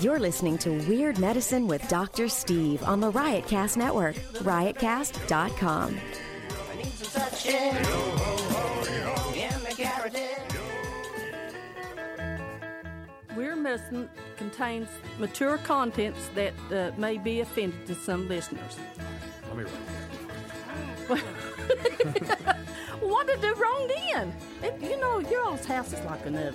You're listening to Weird Medicine with Dr. Steve on the Riotcast Network, riotcast.com. Weird Medicine contains mature contents that uh, may be offended to some listeners. Let me write what did I do wrong then? It, you know, your old house is like an oven.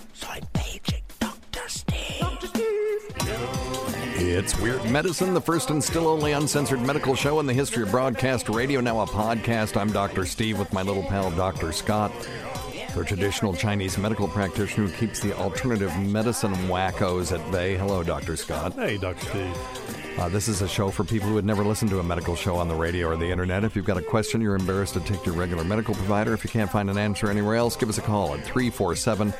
I'm paging Dr. Steve. It's Weird Medicine, the first and still only uncensored medical show in the history of broadcast radio, now a podcast. I'm Dr. Steve with my little pal, Dr. Scott, the traditional Chinese medical practitioner who keeps the alternative medicine wackos at bay. Hello, Dr. Scott. Hey, Dr. Steve. Uh, this is a show for people who had never listened to a medical show on the radio or the internet. If you've got a question, you're embarrassed to take your regular medical provider. If you can't find an answer anywhere else, give us a call at 347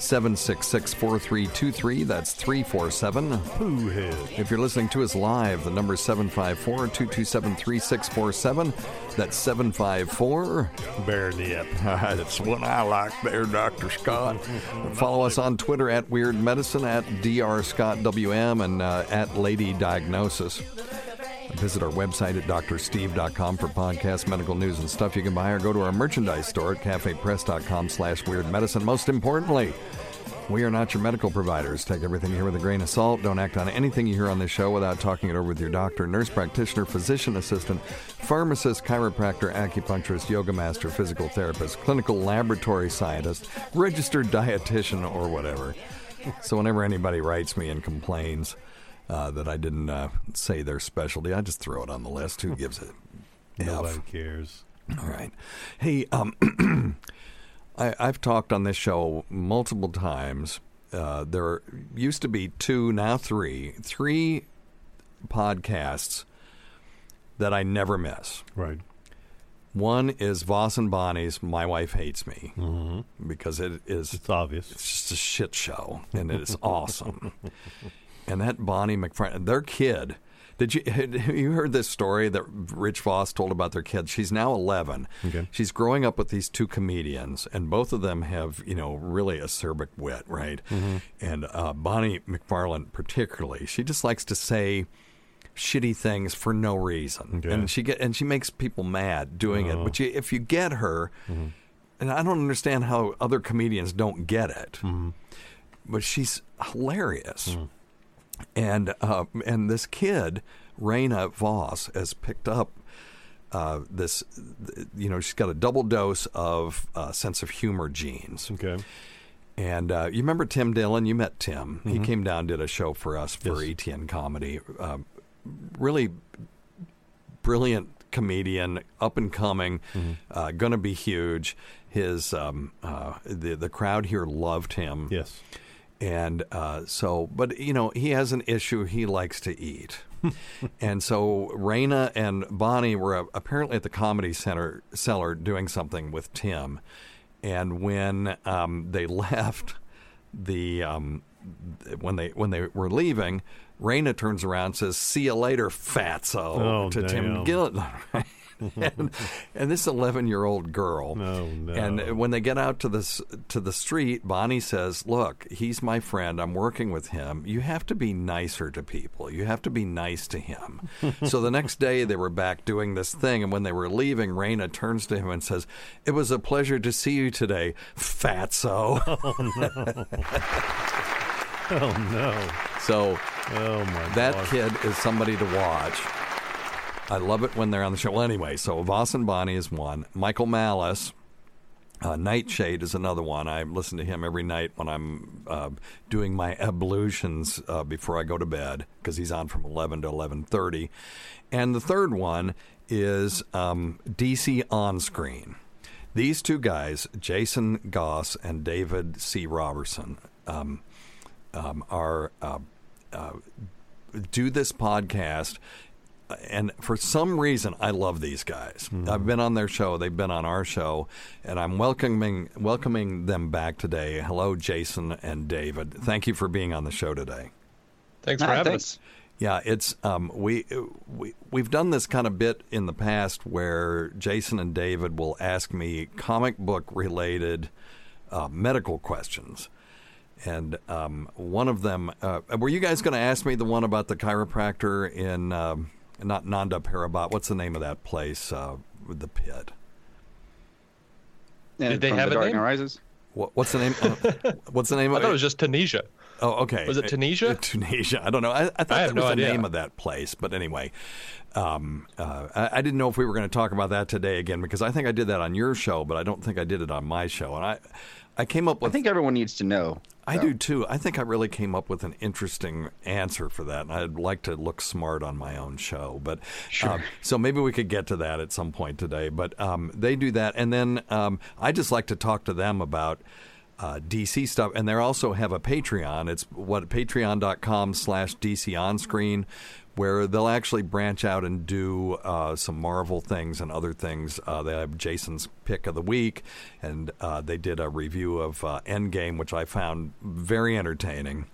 766 4323. That's 347 Pooh head. If you're listening to us live, the number is 754 227 3647. That's 754. Bear nip. That's one I like there, Dr. Scott. Follow us on Twitter at Weird Medicine, at DrScottWM, and uh, at Lady Diagnosis. Visit our website at drsteve.com for podcasts, medical news, and stuff you can buy, or go to our merchandise store at cafepress.com slash weird medicine. Most importantly, we are not your medical providers. Take everything hear with a grain of salt. Don't act on anything you hear on this show without talking it over with your doctor, nurse practitioner, physician assistant, pharmacist, chiropractor, acupuncturist, yoga master, physical therapist, clinical laboratory scientist, registered dietitian, or whatever. So whenever anybody writes me and complains uh, that I didn't uh, say their specialty, I just throw it on the list. Who gives it? Nobody cares. All right. Hey, um, I, I've talked on this show multiple times. Uh, there used to be two, now three, three podcasts that I never miss. Right. One is Voss and Bonnie's "My Wife Hates Me" because it is It's obvious. it's just a shit show and it is awesome. and that Bonnie McFarland, their kid. Did you you heard this story that Rich Voss told about their kid? She's now 11. Okay. She's growing up with these two comedians, and both of them have you know really acerbic wit, right? Mm-hmm. And uh, Bonnie McFarland, particularly, she just likes to say shitty things for no reason, Okay. and she get and she makes people mad doing it. But oh. you, if you get her, mm-hmm. and I don't understand how other comedians don't get it, mm-hmm. but she's hilarious. Mm. And uh, and this kid, Raina Voss, has picked up uh, this. You know, she's got a double dose of uh, sense of humor genes. Okay. And uh, you remember Tim Dillon? You met Tim. He came down, did a show for us for Yes. ETN Comedy. Um, really brilliant comedian, up and coming, uh, going to be huge. His um, uh, the the crowd here loved him. Yes. And uh, so, but you know, he has an issue. He likes to eat. and so Raina and Bonnie were uh, apparently at the Comedy Center cellar doing something with Tim. And when um, they left, the um, when they when they were leaving, Raina turns around and says, "See you later, fatso," Oh, to Tim damn. Dillon. and, and this 11 year old girl. No, no. And when they get out to this to the street, Bonnie says, "Look, he's my friend. I'm working with him. You have to be nicer to people. You have to be nice to him." so the next day, they were back doing this thing, and when they were leaving, Raina turns to him and says, "It was a pleasure to see you today, fatso." oh no. Oh no! So Oh my that God. kid is somebody to watch. I love it when they're on the show. Well, anyway, so Voss and Bonnie is one. Michael Malice, uh, Nightshade is another one. I listen to him every night when I'm uh, doing my ablutions uh, before I go to bed because he's on from 11 to 11:30. And the third one is um, DC On Screen. These two guys, Jason Goss and David C. Robertson, um, um, are uh, uh, do this podcast. And for some reason, I love these guys. I've been on their show; they've been on our show, and I'm welcoming welcoming them back today. Hello, Jason and David. Thank you for being on the show today. Thanks for Ah, having thanks. us. Yeah, it's um, we we we've done this kind of bit in the past where Jason and David will ask me comic book related uh, medical questions, and um, one of them uh, were you guys going to ask me the one about the chiropractor in um, not Nanda Parbat? What's the name of that place? Uh, with the pit. And Did they have the a Dark name? Rises? What, what's the name? uh, what's the name I of thought it? it was just Tunisia. Oh, okay. Was it Tunisia? Uh, Tunisia. I don't know. I, I thought I have that was no the idea. name of that place, but anyway, um, uh, I, I didn't know if we were going to talk about that today again because I think I did that on your show, but I don't think I did it on my show. And I, I came up with. I think everyone needs to know. I though. do too. I think I really came up with an interesting answer for that, and I'd like to look smart on my own show. But um, so maybe we could get to that at some point today. But um, they do that, and then um, I just like to talk to them about. Uh, DC stuff, and they also have a Patreon. It's what patreon.com slash DC on screen, where they'll actually branch out and do uh, some Marvel things and other things. Uh, they have Jason's pick of the week, and uh, they did a review of uh, Endgame, which I found very entertaining,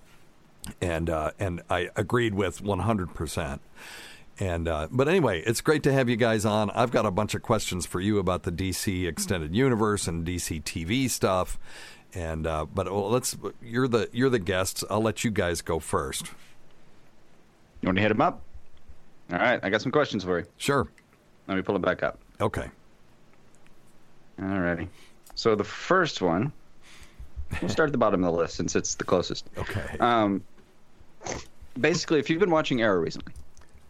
and uh, and I agreed with 100 percent. And uh, but anyway, it's great to have you guys on. I've got a bunch of questions for you about the DC extended universe and DC TV stuff. And uh, but let's you're the you're the guests. I'll let you guys go first. You want to hit him up? All right, I got some questions for you. Sure. Let me pull it back up. Okay. All righty. So the first one, we'll start at the bottom of the list since it's the closest. Okay. Um, basically, if you've been watching Arrow recently,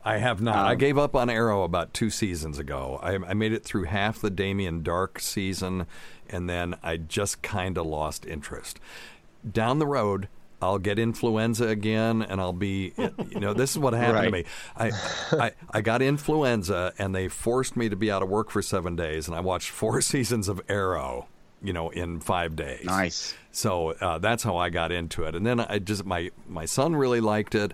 I have not. I Um, gave up on Arrow about two seasons ago. I, I made it through half the Damien Darhk season, and then I just kind of lost interest. Down the road, I'll get influenza again, and I'll be, you know, this is what happened to me. I, I, I got influenza, and they forced me to be out of work for seven days, and I watched four seasons of Arrow, you know, in five days. nice. So uh, that's how I got into it. And then I just my my son really liked it,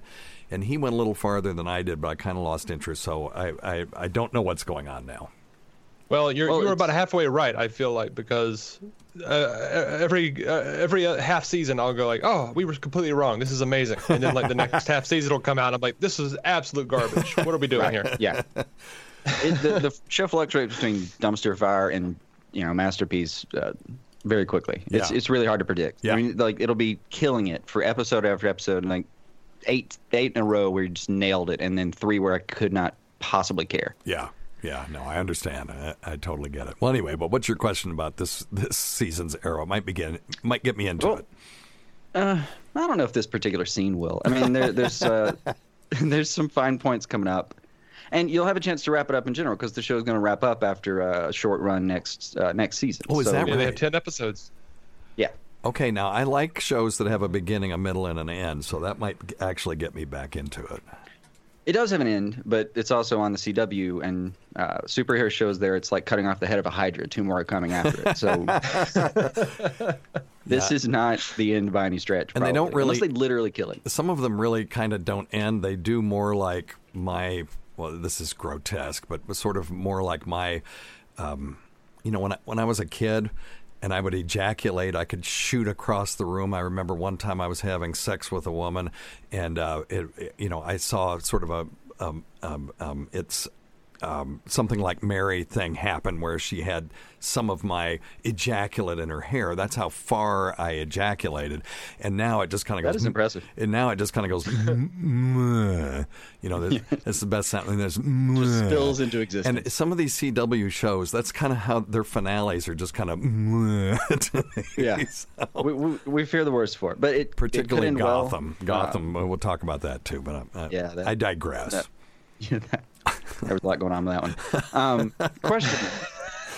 and he went a little farther than I did, but I kind of lost interest. So I, I I don't know what's going on now. Well, you're Well, you're it's- about halfway right. I feel like because uh, every uh, every uh, half season I'll go like, oh, we were completely wrong. This is amazing, and then like the next half season will come out. I'm like, this is absolute garbage. What are we doing here? Yeah. it, the, the show fluctuates between dumpster fire and you know masterpiece uh, very quickly. It's Yeah. it's really hard to predict. Yeah. I mean, like it'll be killing it for episode after episode, and like eight eight in a row where you just nailed it, and then three where I could not possibly care. Yeah. Yeah, no, I understand. I, I totally get it. Well, anyway, but what's your question about this this season's Arrow? It might begin, might get me into Well, it. I don't know if this particular scene will. I mean, there, there's uh, there's some fine points coming up, and you'll have a chance to wrap it up in general because the show is going to wrap up after a short run next uh, next season. Oh, is So, that Yeah, they have ten episodes. Yeah. Okay, now I like shows that have a beginning, a middle, and an end, so that might actually get me back into it. It does have an end, but it's also on the CW and uh, superhero shows. There, it's like cutting off the head of a Hydra. Two more are coming after it. So this Yeah. is not the end by any stretch. And they don't really- unless they literally kill it. some of them really kind of don't end. They do more like my well, this is grotesque, but sort of more like my, um, you know, when I when I was a kid. And I would ejaculate. I could shoot across the room. I remember one time I was having sex with a woman, and uh, it, it- you know, I saw sort of a, um, um, um, it's um, something like Mary thing happen where she had some of my ejaculate in her hair. That's how far I ejaculated, and now it just kind of goes. That is impressive. And now it just kind of goes. You know, that's the best sound. And there's "Mwah." spills into existence. And some of these CW shows, that's kind of how their finales are just kind of. Yeah. We, we, fear the worst for it, but it particularly it could well. Gotham. Uh, Gotham. uh, we'll talk about that too, but I, I, Yeah, that- I digress. yeah, that- there was a lot going on with that one. Um, question: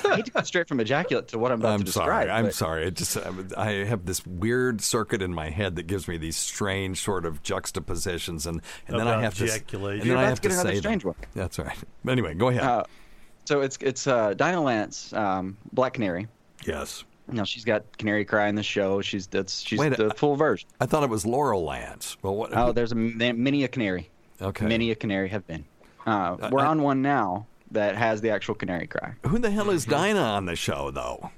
I hate to go straight from ejaculate to what I'm about I'm to describe. sorry. I'm but sorry. I just I have this weird circuit in my head that gives me these strange sort of juxtapositions, and, and then I About have to ejaculation. and You're then I have to to get another say strange them. one. That's right. Anyway, go ahead. Uh, so it's it's uh, Dinah Lance, um, Black Canary. yes. Now she's got Canary Cry in the show. She's that's she's Wait, the I- full version. I thought it was Laurel Lance. Well, what? Oh, there's a many a canary. okay. Many a canary have been. Uh, Uh, we're I- on one now that has the actual Canary Cry. Who the hell is Dinah on the show, though?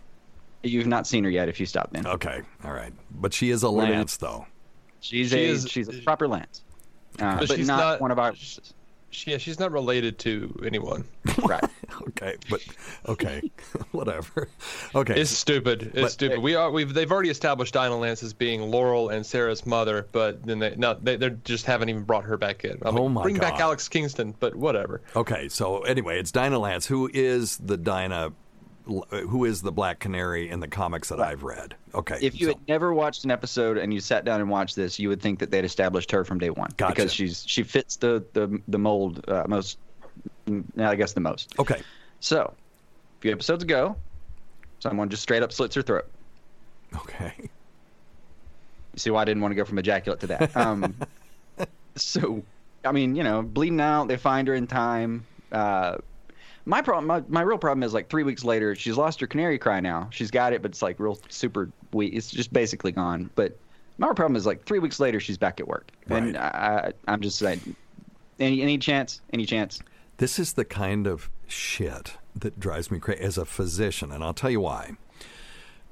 You've not seen her yet. If you stop in, Okay, all right, but she is a Wait. Lance, though. she's She a is- she's a proper Lance, uh, But but, she's not, not- one of our. She, yeah, she's not related to anyone. right. Okay, but okay, whatever. Okay, It's stupid. It's But- stupid. Eh, we are. We've. They've already established Dinah Lance as being Laurel and Sara's mother, but then they no, they, they just haven't even brought her back in. I'm Oh like, my bring back Alex Kingston, but whatever. Okay, so anyway, it's Dinah Lance. Who is the Dinah? Who is the Black Canary in the comics that I've read? Okay, If you so- had never watched an episode and you sat down and watched this, you would think that they'd established her from day one Gotcha. because she's she fits the the the mold uh, most. mm, I guess the most. okay, So, a few episodes ago, someone just straight up slits her throat. okay, You see why I didn't want to go from ejaculate to that. Um, so, I mean, you know, bleeding out. They find her in time. Uh, my problem, my, my real problem is like three weeks later, she's lost her canary cry. Now she's got it, but it's like real super weak. It's just basically gone. But my problem is like three weeks later, she's back at work, and I, I, I'm just like, any any chance, any chance. this is the kind of shit that drives me crazy as a physician, and I'll tell you why.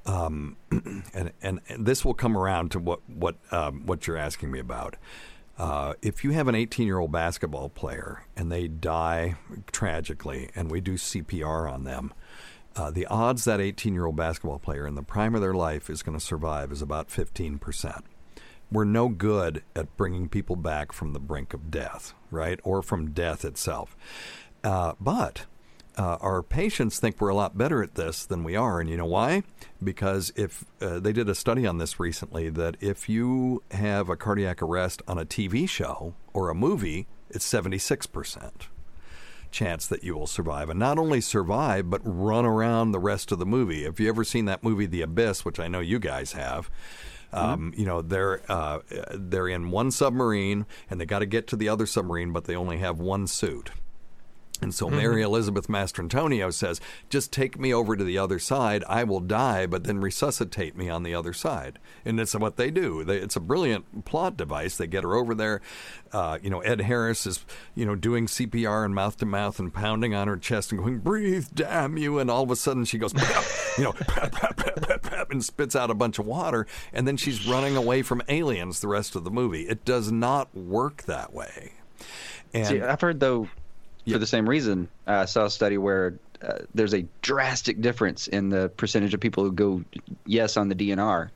Um, and, and and this will come around to what what um, what you're asking me about. Uh, if you have an 18 year old basketball player and they die tragically, and we do CPR on them, uh, the odds that 18 year old basketball player in the prime of their life is going to survive is about 15 percent. We're no good at bringing people back from the brink of death, right, or from death itself. Uh, but uh, our patients think we're a lot better at this than we are, and you know why? Because if uh, they did a study on this recently, that if you have a cardiac arrest on a TV show or a movie, it's seventy six percent chance that you will survive, and not only survive, but run around the rest of the movie. If you ever seen that movie, The Abyss, which I know you guys have. Um, you know they're uh, they're in one submarine and they got to get to the other submarine, but they only have one suit. And so Mary Elizabeth Mastrantonio says, "Just take me over to the other side. I will die, but then resuscitate me on the other side." And it's what they do. They, it's a brilliant plot device. They get her over there. Uh, you know, Ed Harris is you know doing CPR and mouth to mouth and pounding on her chest and going, "Breathe, damn you!" And all of a sudden she goes, you know, pap, pap, pap, pap, pap, and spits out a bunch of water, and then she's running away from aliens the rest of the movie. It does not work that way. And See, I've heard though, Yeah. for the same reason, uh, I saw a study where uh, there's a drastic difference in the percentage of people who go yes on the DNR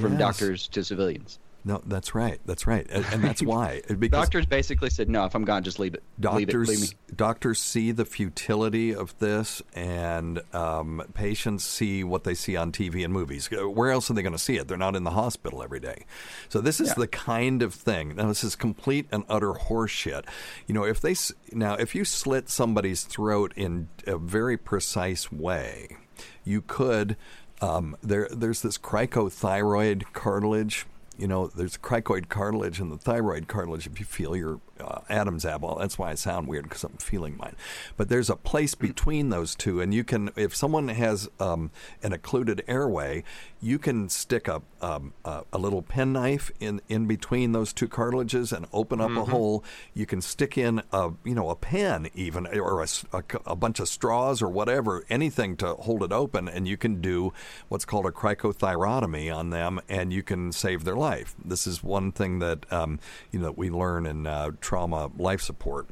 from Yes. doctors to civilians. No, that's right. That's right, and, and that's why. Because Doctors basically said, "No, if I'm gone, just leave it. leave it. doctors Leave me." doctors see the futility of this, and um, patients see what they see on TV and movies. Uh, Where else are they going to see it? They're not in the hospital every day. So this is Yeah. the kind of thing. Now this is complete and utter horseshit. You know, if they now if you slit somebody's throat in a very precise way, you could. Um, there, there's this cricothyroid cartilage you know, there's cricoid cartilage and the thyroid cartilage. If you feel your uh, Adam's apple, that's why I sound weird because I'm feeling mine. But there's a place between those two, and you can, if someone has um, an occluded airway, you can stick a um, a, a little penknife in in between those two cartilages and open up a hole. You can stick in a you know a pen even or a a bunch of straws or whatever, anything to hold it open, and you can do what's called a cricothyrotomy on them, and you can save their life. This is one thing that um, you know we learn in uh, trauma life support.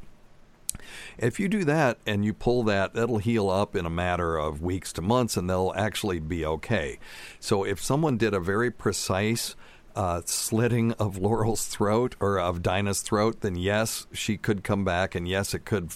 If you do that and you pull that, that'll heal up in a matter of weeks to months and they'll actually be okay. So if someone did a very precise uh, slitting of Laurel's throat or of Dinah's throat, then yes, she could come back, and yes, it could,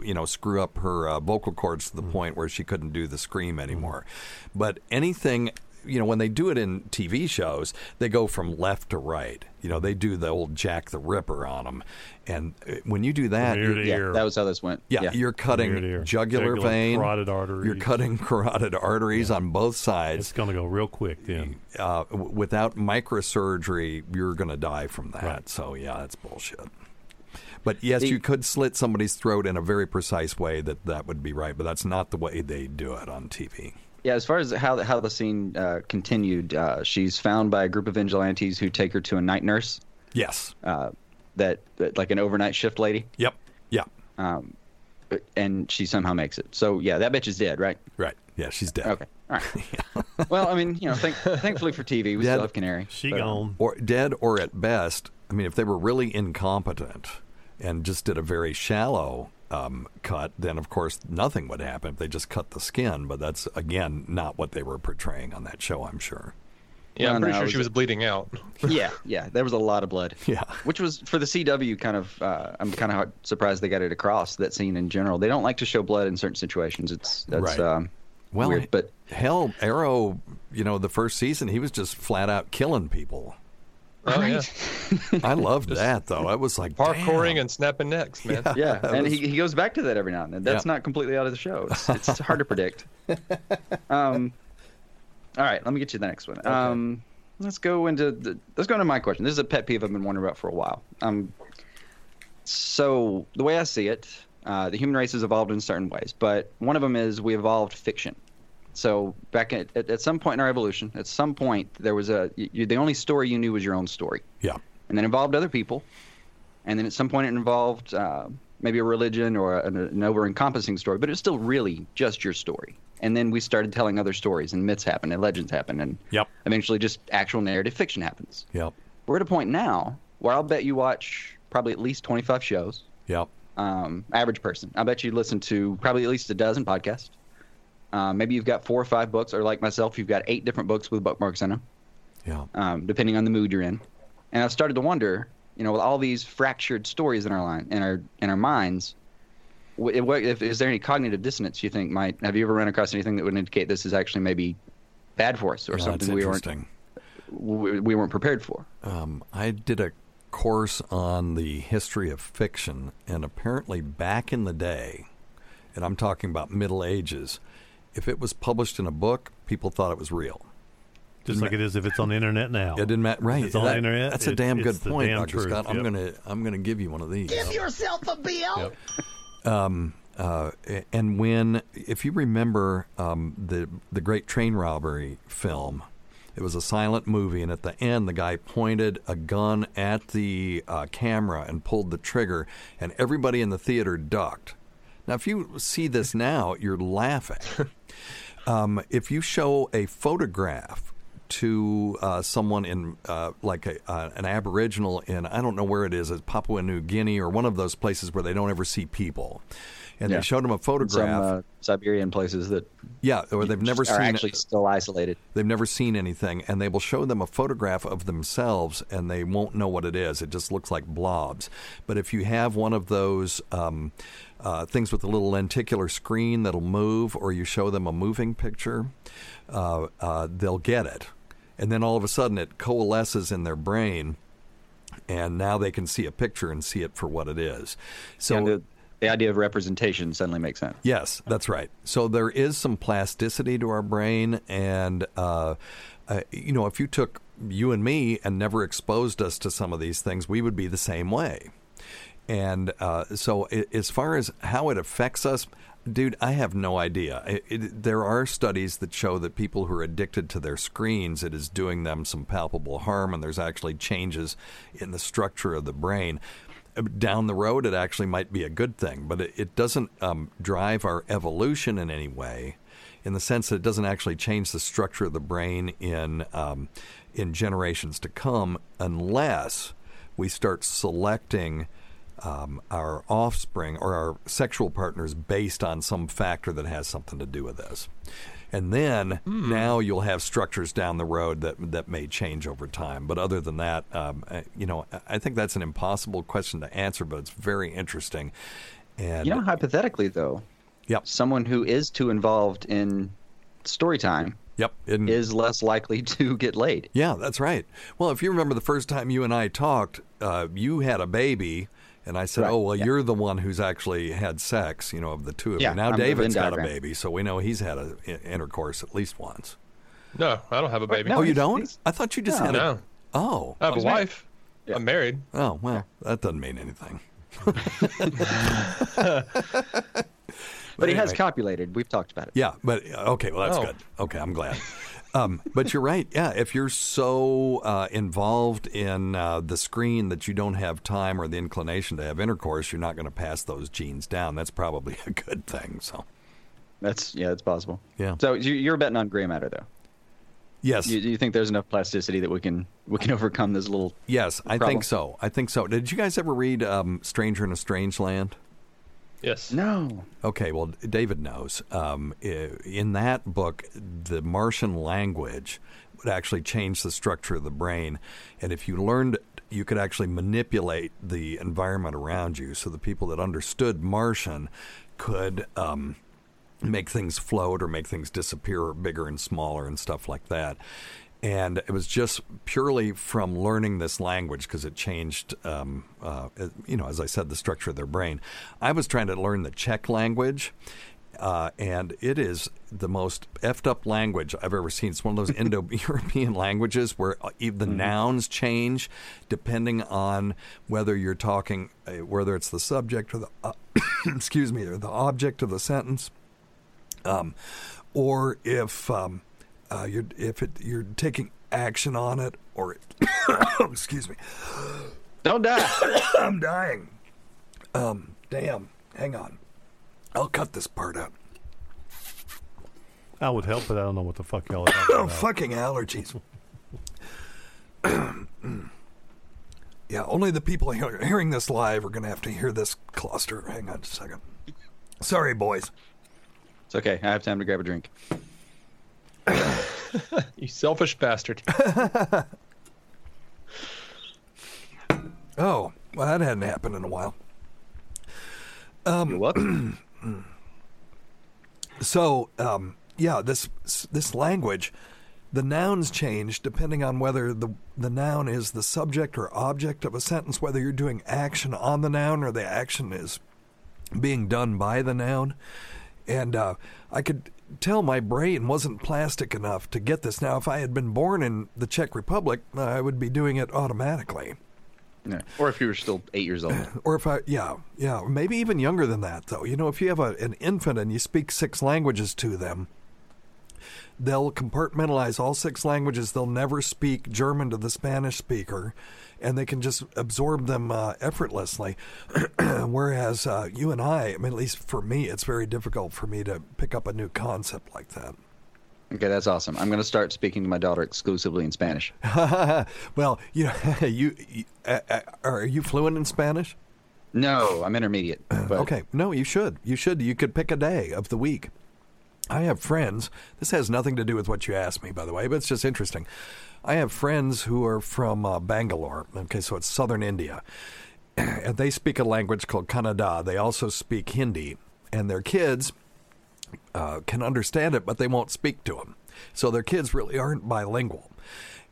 you know, screw up her uh, vocal cords to the point where she couldn't do the scream anymore. But anything you know, when they do it in TV shows, they go from left to right. You know, they do the old Jack the Ripper on them. And uh, when you do that, ear you- to Yeah, that was how this went. yeah, yeah. you're cutting Ear ear. jugular, Jugular, vein, carotid arteries. You're cutting carotid arteries on both sides. It's going to go real quick then. Uh, without microsurgery, you're going to die from that. Right. So yeah, that's bullshit. But yes, The- you could slit somebody's throat in a very precise way. That that would be right, but that's not the way they do it on TV. Yeah, as far as how the, how the scene uh, continued, uh, she's found by a group of vigilantes who take her to a night nurse, Yes. uh, that, that like an overnight shift lady, Yep. Yeah. um, and she somehow makes it. So yeah, that bitch is dead, right? Right. Yeah, she's dead. Okay, all right. well, I mean, you know, thank, thankfully for TV, we Dead. still have Canary. She but, gone. or dead or at best i mean if they were really incompetent and just did a very shallow um, cut then of course nothing would happen if they just cut the skin but that's again not what they were portraying on that show i'm sure Yeah, Well, I'm pretty no, sure it she was- was bleeding out. yeah, yeah, there was a lot of blood. Yeah. which was for the CW kind of. Uh, I'm kind of surprised they got it across that scene in general. They don't like to show blood in certain situations. It's that's Right. um, well weird, but hell arrow you know the first season he was just flat out killing people Oh, yeah. i loved that though i was like Parkouring damn. and snapping necks, man. Yeah, That and was- he, he goes back to that every now and then. That's Yeah. not completely out of the show. It's, it's hard to predict. Um, all right, let me get you the next one. Um, let's go into the, let's go into my question. This is a pet peeve I've been wondering about for a while. Um, so the way I see it, uh, the human race has evolved in certain ways, but one of them is we evolved fiction. So back at, at, at some point in our evolution, at some point there was a you, the only story you knew was your own story yeah and then involved other people, and then at some point it involved uh, maybe a religion or an, an over-encompassing story, but it's still really just your story. And then we started telling other stories, and myths happened, and legends happened, and Yep. eventually just actual narrative fiction happens. yep We're at a point now where I'll bet you watch probably at least 25 shows. yep Um, average person, I bet you listen to probably at least a dozen podcasts. Uh, maybe you've got four or five books, or like myself, you've got eight different books with bookmarks in them yeah um, depending on the mood you're in. And I've started to wonder, you know, with all these fractured stories in our line, in our in our minds, wh- what, if, is there any cognitive dissonance you think might? Have you ever run across anything that would indicate this is actually maybe bad for us or Yeah, something we weren't we, we weren't prepared for? Um, I did a course on the history of fiction, and apparently back in the day, and I'm talking about Middle Ages, if it was published in a book, people thought it was real. Just like it is if it's on the internet now. It didn't matter, right? It's on the internet, That's a damn it's good point, damn Doctor truth, Scott. I'm yep. gonna I'm gonna give you one of these. Give yourself a bill. Um, uh, and when, if you remember um, the the Great Train Robbery film, it was a silent movie, and at the end, the guy pointed a gun at the uh, camera and pulled the trigger, and everybody in the theater ducked. Now, if you see this now, you're laughing. um, if you show a photograph to uh, someone in uh, like a, uh, an Aboriginal in I don't know where it is, it's Papua New Guinea or one of those places where they don't ever see people, and Yeah. they showed them a Some photograph. uh, Siberian places that yeah, or they've never are seen actually still isolated. They've never seen anything, and they will show them a photograph of themselves, and they won't know what it is. It just looks like blobs. But if you have one of those um, uh, things with a little lenticular screen that'll move, or you show them a moving picture, uh, uh, they'll get it. And then all of a sudden, it coalesces in their brain, and now they can see a picture and see it for what it is. So And the, idea of representation suddenly makes sense. Yes, that's right. So there is some plasticity to our brain, and uh, uh, you know, if you took you and me and never exposed us to some of these things, we would be the same way. And uh, so, as far as how it affects us, dude, I have no idea. It, it, there are studies that show that people who are addicted to their screens, it is doing them some palpable harm, and there's actually changes in the structure of the brain down the road, it actually might be a good thing, but it, it doesn't um, drive our evolution in any way, in the sense that it doesn't actually change the structure of the brain in um, in generations to come, unless we start selecting um, our offspring or our sexual partners based on some factor that has something to do with this. And then now you'll have structures down the road that that may change over time. But other than that, um, I- you know, I- I think that's an impossible question to answer, but it's very interesting. And You know, hypothetically though, Yep. someone who is too involved in story time yep, and- is less likely to get laid. Yeah, that's right. Well, if you remember the first time you and I talked, uh, you had a baby, and I said, Right, "Oh, well, yeah. you're the one who's actually had sex." You know, of the two of Yeah, you. Now I'm the David's Venn got a baby, so we know he's had a i- intercourse at least once. No, I don't have a baby. no, oh, you don't? I thought you just No. had a. No. Oh, I have a He's married. wife. I'm married. oh, well, that doesn't mean anything. But he has copulated. We've talked about it. Yeah, but uh, okay, well that's Oh. good. Okay, I'm glad. Um, but you're right. Yeah, if you're so uh, involved in uh, the screen that you don't have time or the inclination to have intercourse, you're not going to pass those genes down. That's probably a good thing. So, That's yeah, it's possible. Yeah. So you- you're betting on gray matter though. yes, You, you think there's enough plasticity that we can we can overcome this little? yes, I think so. I think so. Did you guys ever read um, Stranger in a Strange Land? Yes. No. Okay, well, David knows. Um, in that book, the Martian language would actually change the structure of the brain. And if you learned it, you could actually manipulate the environment around you. So the people that understood Martian could um, make things float or make things disappear or bigger and smaller and stuff like that. And it was just purely from learning this language because it changed, um, uh, you know, as I said, the structure of their brain. I was trying to learn the Czech language, uh, and it is the most effed up language I've ever seen. It's one of those Indo European languages where uh, the nouns change depending on whether you're talking, uh, whether it's the subject or the, uh, excuse me, or the object of the sentence um, or if um, uh, you're if it, you're taking action on it, or excuse me, Don't die. I'm dying. Um, damn, hang on, I'll cut this part out. I would help, but I don't know what the fuck y'all are talking Oh, about. fucking allergies. yeah, only the people hearing this live are going to have to hear this cluster. Hang on just a second. Sorry, boys. It's okay. I have time to grab a drink. You selfish bastard. Oh, well, that hadn't happened in a while. Um, You're. So, um, yeah, this this language, the nouns change depending on whether the the noun is the subject or object of a sentence, whether you're doing action on the noun or the action is being done by the noun. And uh, I could tell my brain wasn't plastic enough to get this. Now, if I had been born in the Czech Republic, I would be doing it automatically. Yeah. Or if you were still eight years old. Or if I, yeah, yeah, maybe even younger than that, though. You know, if you have a, an infant and you speak six languages to them, they'll compartmentalize all six languages. They'll never speak German to the Spanish speaker, and they can just absorb them uh, effortlessly. Whereas uh, you and I, I mean, at least for me, it's very difficult for me to pick up a new concept like that. Okay, that's awesome. I'm going to start speaking to my daughter exclusively in Spanish. well, you know, you, you uh, uh, are you fluent in Spanish? No, I'm intermediate. But Okay. No, you should. You should. You could pick a day of the week. I have friends. This has nothing to do with what you asked me, by the way, but it's just interesting. I have friends who are from uh, Bangalore. Okay, so it's southern India. And they speak a language called Kannada. They also speak Hindi. And their kids uh, can understand it, but they won't speak to them. So their kids really aren't bilingual.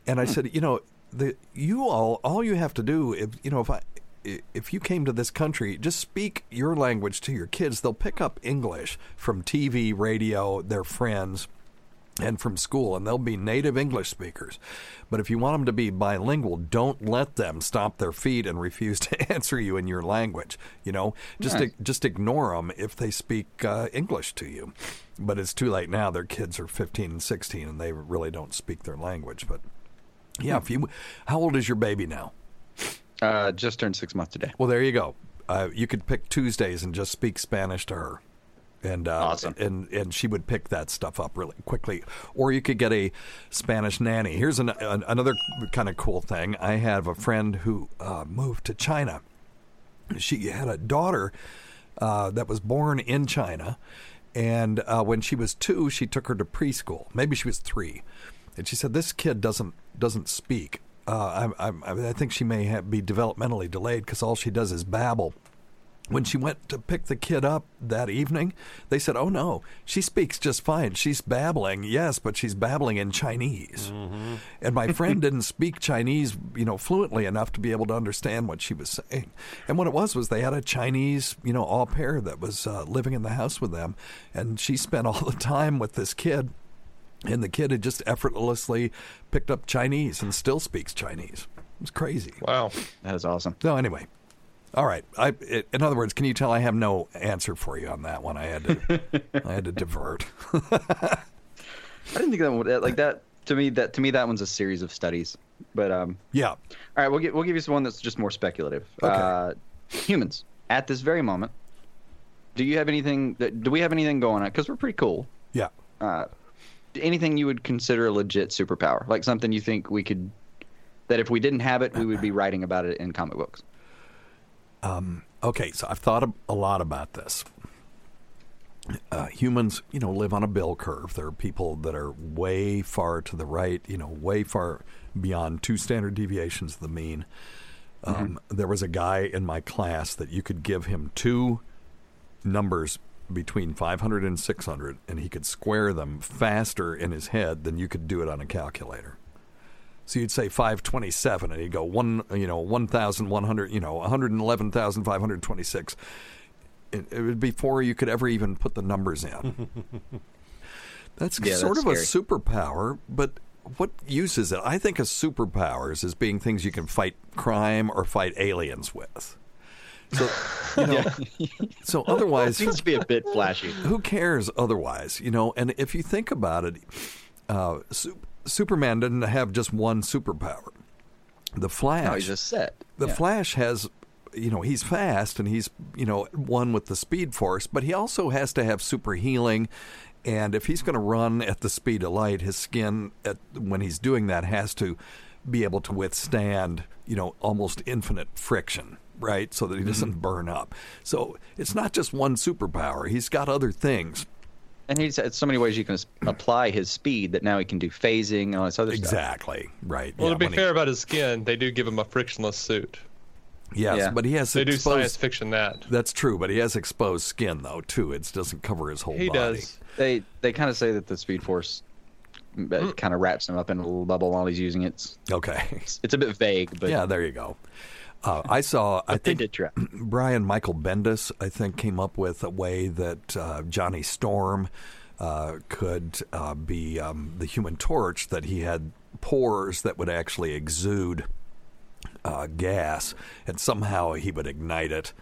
And I said, you know, the you all all you have to do if you know if I if you came to this country, just speak your language to your kids. They'll pick up English from TV, radio, their friends, and from school, and they'll be native English speakers. But if you want them to be bilingual, don't let them stop their feet and refuse to answer you in your language. You know, just Nice. just ignore them if they speak uh, English to you. But it's too late now. Their kids are 15 and 16, and they really don't speak their language. But yeah, if you, how old is your baby now? uh, just turned six months today. Well, there you go. Uh, you could pick Tuesdays and just speak Spanish to her, and uh, Awesome. and and she would pick that stuff up really quickly. Or you could get a Spanish nanny. Here's an, an, another kind of cool thing. I have a friend who uh, moved to China, she had a daughter uh, that was born in China, and uh, when she was two, she took her to preschool. Maybe she was three, and she said this kid doesn't doesn't speak. Uh, I, I, I think she may have, be developmentally delayed because all she does is babble. When she went to pick the kid up that evening, they said, "Oh no, she speaks just fine. She's babbling, yes, but she's babbling in Chinese." And my friend didn't speak Chinese, you know, fluently enough to be able to understand what she was saying. And what it was was they had a Chinese, you know, au pair that was uh, living in the house with them, and she spent all the time with this kid. And the kid had just effortlessly picked up Chinese and still speaks Chinese. It was crazy. Wow. That is awesome. So, anyway. All right. I, it, in other words, can you tell I have no answer for you on that one? I had to, I had to divert. I didn't think that one, like that to me that to me that one's a series of studies. But um, yeah. all right, we'll give we'll give you some one that's just more speculative. Okay. Uh, humans at this very moment, do you have anything? That, do we have anything going on? Because we're pretty cool. Yeah. Uh, anything you would consider a legit superpower, like something you think we could, that if we didn't have it, we would be writing about it in comic books. Okay, so I've thought a- a lot about this. Uh, humans, you know, live on a bell curve. There are people that are way far to the right, you know, way far beyond two standard deviations of the mean. Um, There was a guy in my class that you could give him two numbers between 500 and 600, and he could square them faster in his head than you could do it on a calculator. So you'd say 527, and he'd go one, you know, 1,100, you know, 111,526. It, it would be before you could ever even put the numbers in. that's Yeah, sort that's of a superpower, but what use is it? I think of superpowers as being things you can fight crime or fight aliens with. So, you know, so otherwise, Seems to be a bit flashy. who cares otherwise you know and if you think about it uh, Su- superman didn't have just one superpower. The flash No, he's just set. the Yeah. flash has you know he's fast and he's you know one with the speed force but he also has to have super healing and if he's going to run at the speed of light his skin at, when he's doing that has to be able to withstand you know almost infinite friction right? So that he mm-hmm. doesn't burn up. So it's not just one superpower he's got other things And he's had so many ways you can apply his speed that now he can do phasing and all this other stuff. exactly right Well, yeah, to be when he- fair about his skin, they do give him a frictionless suit. yes Yeah. but he has They do exposed, science fiction that. that's true but he has exposed skin though too it doesn't cover his whole He body does. They they kind of say that the Speed Force Mm. kind of wraps him up in a little bubble while he's using it. It's, okay it's, it's a bit vague, but yeah there you go uh, I saw. I think. Brian Michael Bendis, I think, came up with a way that uh, Johnny Storm uh, could uh, be um, the Human Torch. That he had pores that would actually exude uh, gas, and somehow he would ignite it,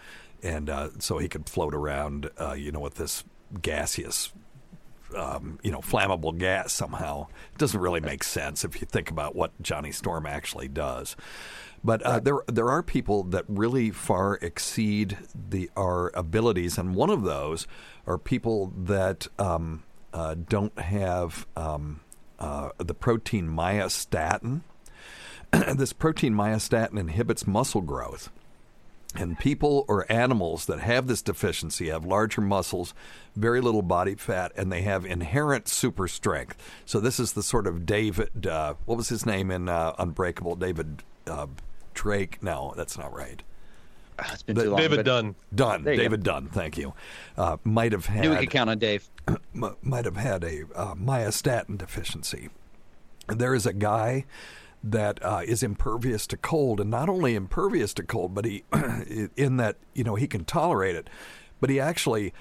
and uh, so he could float around, uh, you know, with this gaseous um, you know, flammable gas somehow. It doesn't really make sense if you think about what Johnny Storm actually does. But uh, there there are people that really far exceed the our abilities, and one of those are people that um, uh, don't have um, uh, the protein myostatin. this protein myostatin inhibits muscle growth. And people or animals that have this deficiency have larger muscles, very little body fat, and they have inherent super strength. So this is the sort of David, uh, what was his name in uh, Unbreakable? David uh, Drake? No, that's not right. Ah, It's been The- too long. David Dunn. Dunn, David Dunn. Thank you. Uh, might have had Knew we could count on Dave. m- might have had a uh, myostatin deficiency. There is a guy that uh, is impervious to cold, and not only impervious to cold, but he, in that you know he can tolerate it, but he actually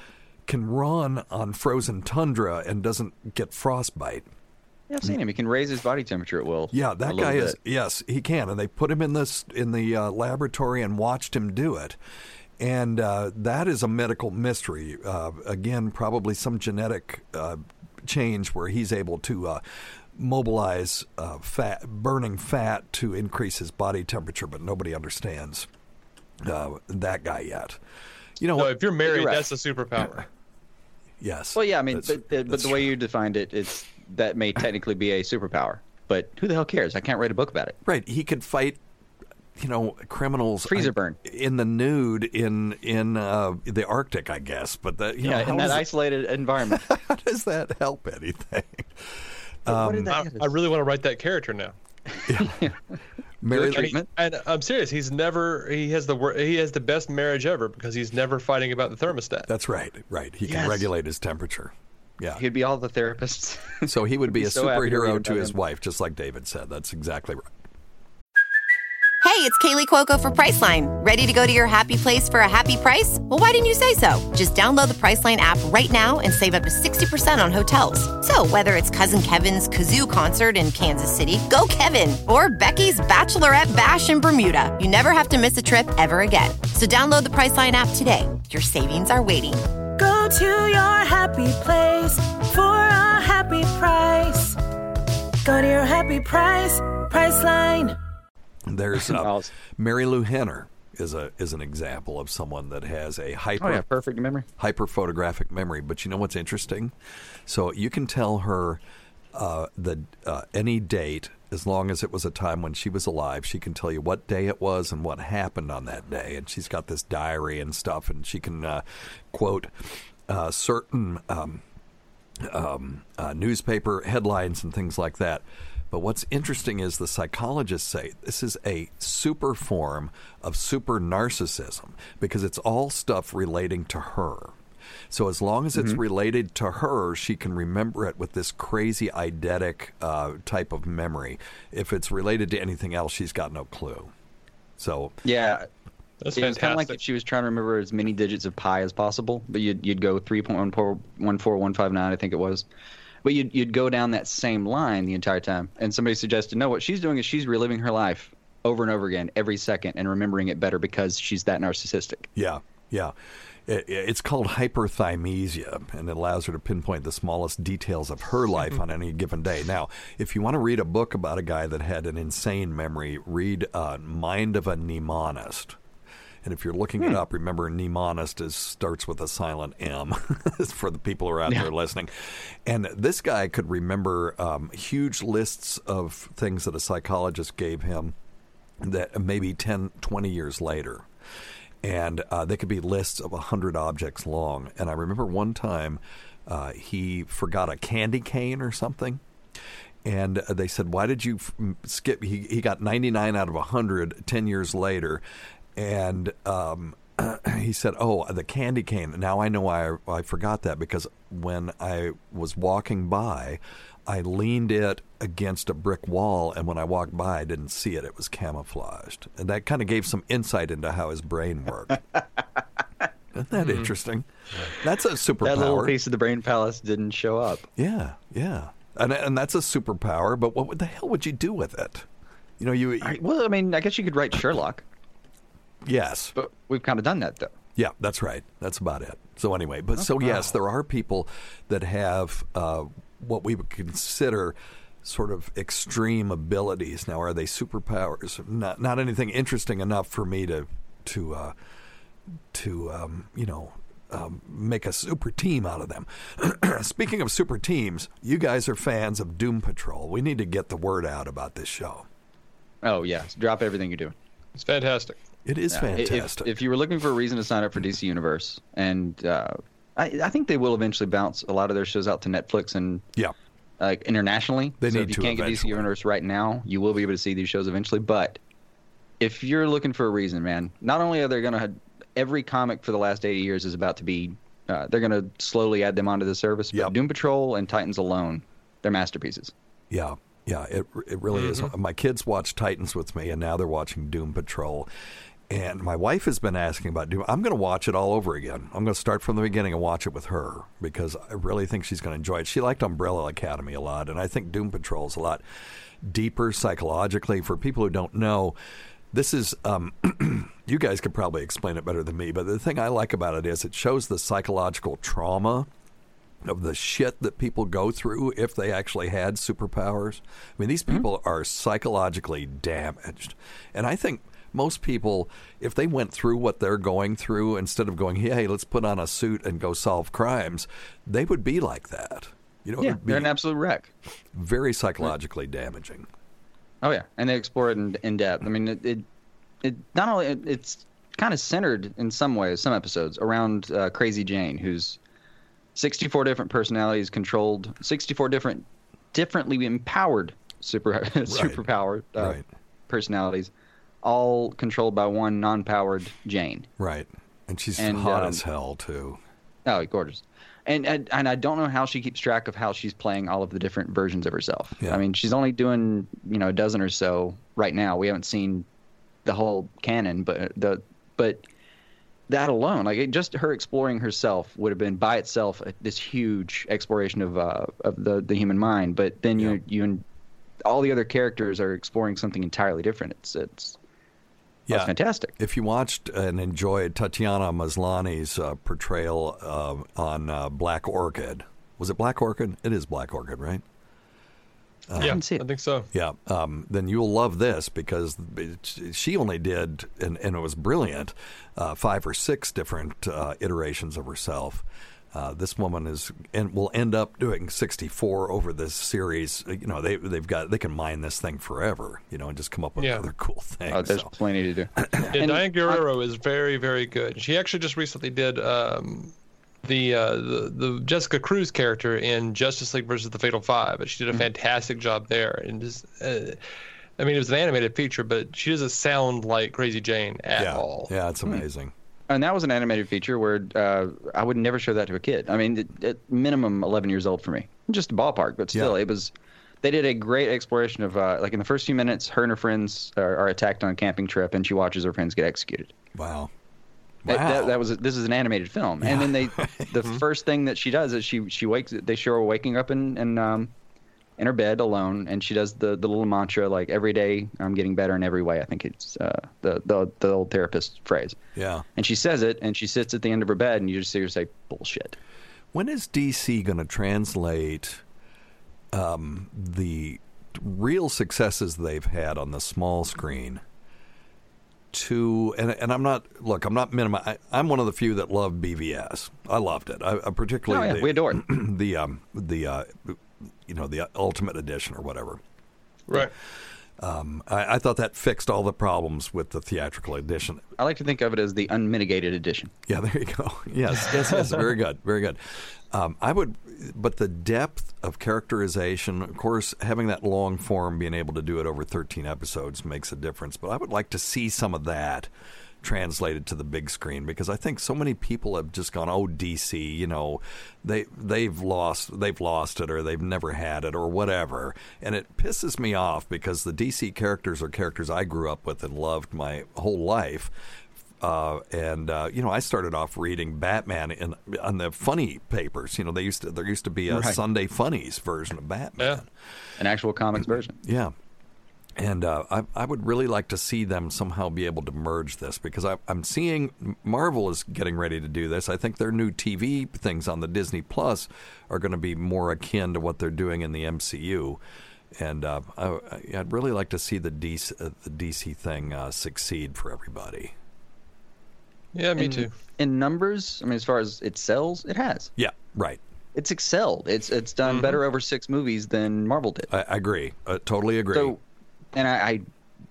can run on frozen tundra and doesn't get frostbite. Yeah, I've seen him. He can raise his body temperature at will. Yeah, that little guy is. bit. Yes, he can, and they put him in this in the uh, laboratory and watched him do it, and uh, that is a medical mystery. Uh, again, probably some genetic uh, change where he's able to uh, mobilize uh, fat, burning fat to increase his body temperature, but nobody understands uh, that guy yet. You know No, if you're married, right. that's a superpower. yes. Well, yeah, I mean, That's- but, but that's the way you defined it, it's that may technically be a superpower. But who the hell cares? I can't write a book about it. Right. He could fight you know, criminals Freezer burn. in the nude in in uh, the Arctic, I guess. But that you know, Yeah, how in that does it- isolated environment. how does that help anything? what did that I. I really want to write that character now. Mary, Good treatment. And I'm serious. He's never. He has the wor- he has the best marriage ever because he's never fighting about the thermostat. that's right, right. He can regulate his temperature. Yeah. He'd be all the therapists. So he would be a so happy to read superhero to his him. wife, just like David said. That's exactly right. Hey, it's Kaley Cuoco for Priceline. Ready to go to your happy place for a happy price? Well, why didn't you say so? Just download the Priceline app right now and save up to 60% on hotels. So, whether it's Cousin Kevin's Kazoo concert in Kansas City, go Kevin, or Becky's Bachelorette Bash in Bermuda, you never have to miss a trip ever again. So, download the Priceline app today. Your savings are waiting. Go to your happy place for a happy price. Go to your happy price, Priceline. There's uh, Marilu Henner is a is an example of someone that has a hyper oh yeah, perfect memory. hyper photographic memory. But you know what's interesting? So you can tell her uh, the uh, any date as long as it was a time when she was alive. She can tell you what day it was and what happened on that day, and she's got this diary and stuff, and she can uh, quote uh, certain. Um, um, uh, newspaper headlines and things like that. But what's interesting is the psychologists say this is a super form of super narcissism because it's all stuff relating to her. So as long as it's related to her, she can remember it with this crazy eidetic uh, type of memory. If it's related to anything else, she's got no clue. So Yeah. That's it was kind of like if she was trying to remember as many digits of pi as possible, but you'd you'd go three point one four one four one five nine, I think it was. But you'd you'd go down that same line the entire time. And somebody suggested, no, what she's doing is she's reliving her life over and over again every second and remembering it better because she's that narcissistic. Yeah, yeah. It, it's called hyperthymesia, and it allows her to pinpoint the smallest details of her life on any given day. Now, if you want to read a book about a guy that had an insane memory, read uh, Mind of a Mnemonist. And if you're looking it up, remember mnemonist is starts with a silent M for the people who are out there listening. And this guy could remember um, huge lists of things that a psychologist gave him that maybe 10, 20 years later. And uh, they could be lists of 100 objects long. And I remember one time uh, he forgot a candy cane or something. And they said, Why did you f- skip? He, he got 99 out of 100 10 years later. And um, he said, "Oh, the candy cane. Now I know why I, I forgot that because when I was walking by, I leaned it against a brick wall, and when I walked by, I didn't see it. It was camouflaged, and that kind of gave some insight into how his brain worked. Isn't that interesting? That's a superpower. That little piece of the brain palace didn't show up. Yeah, yeah, and and that's a superpower. But what the hell would you do with it? You know, you I- well, I mean, I guess you could write Sherlock, yes, but we've kind of done that though. Yeah, that's right. That's about it. So anyway, but so yes, there are people that have uh, what we would consider sort of extreme abilities. Now, are they superpowers? Not not anything interesting enough for me to to uh, to um, you know. Um, make a super team out of them. Speaking of super teams, you guys are fans of Doom Patrol. We need to get the word out about this show. Oh yeah, drop everything you're doing. It's fantastic. It is Yeah, i- if- fantastic. If, you were looking for a reason to sign up for DC Universe, and uh, I, I think they will eventually bounce a lot of their shows out to Netflix and yeah, like internationally. They so need if you to can't get eventually. DC Universe right now, you will be able to see these shows eventually. But if you're looking for a reason, man, not only are they going to have every comic for the last 80 years is about to be, uh, they're going to slowly add them onto the service. But Yep. Doom Patrol and Titans alone, they're masterpieces. Yeah, yeah, it it really is. My kids watch Titans with me, and now they're watching Doom Patrol. And my wife has been asking about Doom. I'm going to watch it all over again. I'm going to start from the beginning and watch it with her because I really think she's going to enjoy it. She liked Umbrella Academy a lot, and I think Doom Patrol is a lot deeper psychologically. For people who don't know, this is um, you guys could probably explain it better than me. But the thing I like about it is it shows the psychological trauma of the shit that people go through if they actually had superpowers. I mean, these people are psychologically damaged. And I think most people, if they went through what they're going through, instead of going, hey, let's put on a suit and go solve crimes, they would be like that. You know, Yeah, they're an absolute wreck. very psychologically damaging. Oh yeah, and they explore it in, in depth. I mean, it, it it not only it, it's kind of centered in some ways, some episodes around uh, Crazy Jane, who's 64 different personalities controlled, 64 different differently empowered super superpowered uh, Right. personalities, all controlled by one non-powered Jane. Right. And she's And, hot um, as hell too. Oh, gorgeous. And, and and I don't know how she keeps track of how she's playing all of the different versions of herself. Yeah. I mean, she's only doing you know a dozen or so right now. We haven't seen the whole canon, but the but that alone, like it, just her exploring herself, would have been by itself a, this huge exploration of uh, of the the human mind. But then you you and all the other characters are exploring something entirely different. It's it's Yeah. it's fantastic. If you watched and enjoyed Tatiana Maslany's uh, portrayal uh, on uh, Black Orchid, was it Black Orchid? It is Black Orchid, right? yeah, I think so. Yeah, um, then you'll love this because she only did, and, and it was brilliant, uh, five or six different uh, iterations of herself. Uh, this woman is and will end up doing 64 over this series. You know, they they've got they can mine this thing forever. You know, and just come up with Yeah. other cool things. Oh, there's So, plenty to do. Yeah, Diane Guerrero is very, very good. She actually just recently did um, the, uh, the the Jessica Cruz character in Justice League versus the Fatal Five, but she did a fantastic job there. And just, uh, I mean, it was an animated feature, but she doesn't sound like Crazy Jane at yeah, all. yeah, it's amazing. And that was an animated feature where uh, I would never show that to a kid. I mean, at- minimum 11 years old for me. Just a ballpark, but still, Yeah. it was. They did a great exploration of, uh, like in the first few minutes, her and her friends are, are attacked on a camping trip, and she watches her friends get executed. Wow. Wow. that, that was this is an animated film, and then they, the first thing that she does is she she wakes. They show her waking up in in um, in her bed alone, and she does the, the little mantra like every day I'm getting better in every way. I think it's uh, the the the old therapist phrase. Yeah. And she says it, and she sits at the end of her bed, and you just see her say bullshit. When is DC going to translate um, the real successes they've had on the small screen to? And, and I'm not look. I'm not minimi I, I'm one of the few that love BVS. I loved it. I, I particularly Oh, yeah, the, we adore it. the um, the uh, you know the Ultimate Edition or whatever. Right. Um, I, I thought that fixed all the problems with the theatrical edition. I like to think of it as the unmitigated edition. Yeah, there you go. Yes, yes, yes. Very good, very good. Um, I would, but the depth of characterization, of course, having that long form, being able to do it over 13 episodes makes a difference. But I would like to see some of that translated to the big screen because I think so many people have just gone, "Oh, DC," you know, they they've lost they've lost it or they've never had it or whatever, and it pisses me off because the DC characters are characters I grew up with and loved my whole life. Uh, and uh, you know, I started off reading Batman in on the funny papers. You know, they used to there used to be a Right. Sunday Funnies version of Batman. An actual comics version. Yeah. And uh, I, I would really like to see them somehow be able to merge this because I, I'm seeing Marvel is getting ready to do this. I think their new TV things on the Disney Plus are going to be more akin to what they're doing in the MCU. And uh, I, I'd really like to see the DC, uh, the DC thing uh, succeed for everybody. Yeah, me in, too. In numbers, I mean, as far as it sells, it has. Yeah, right. It's excelled. It's it's done Mm-hmm. better over six movies than Marvel did. I, I agree. I totally agree. So, and I, I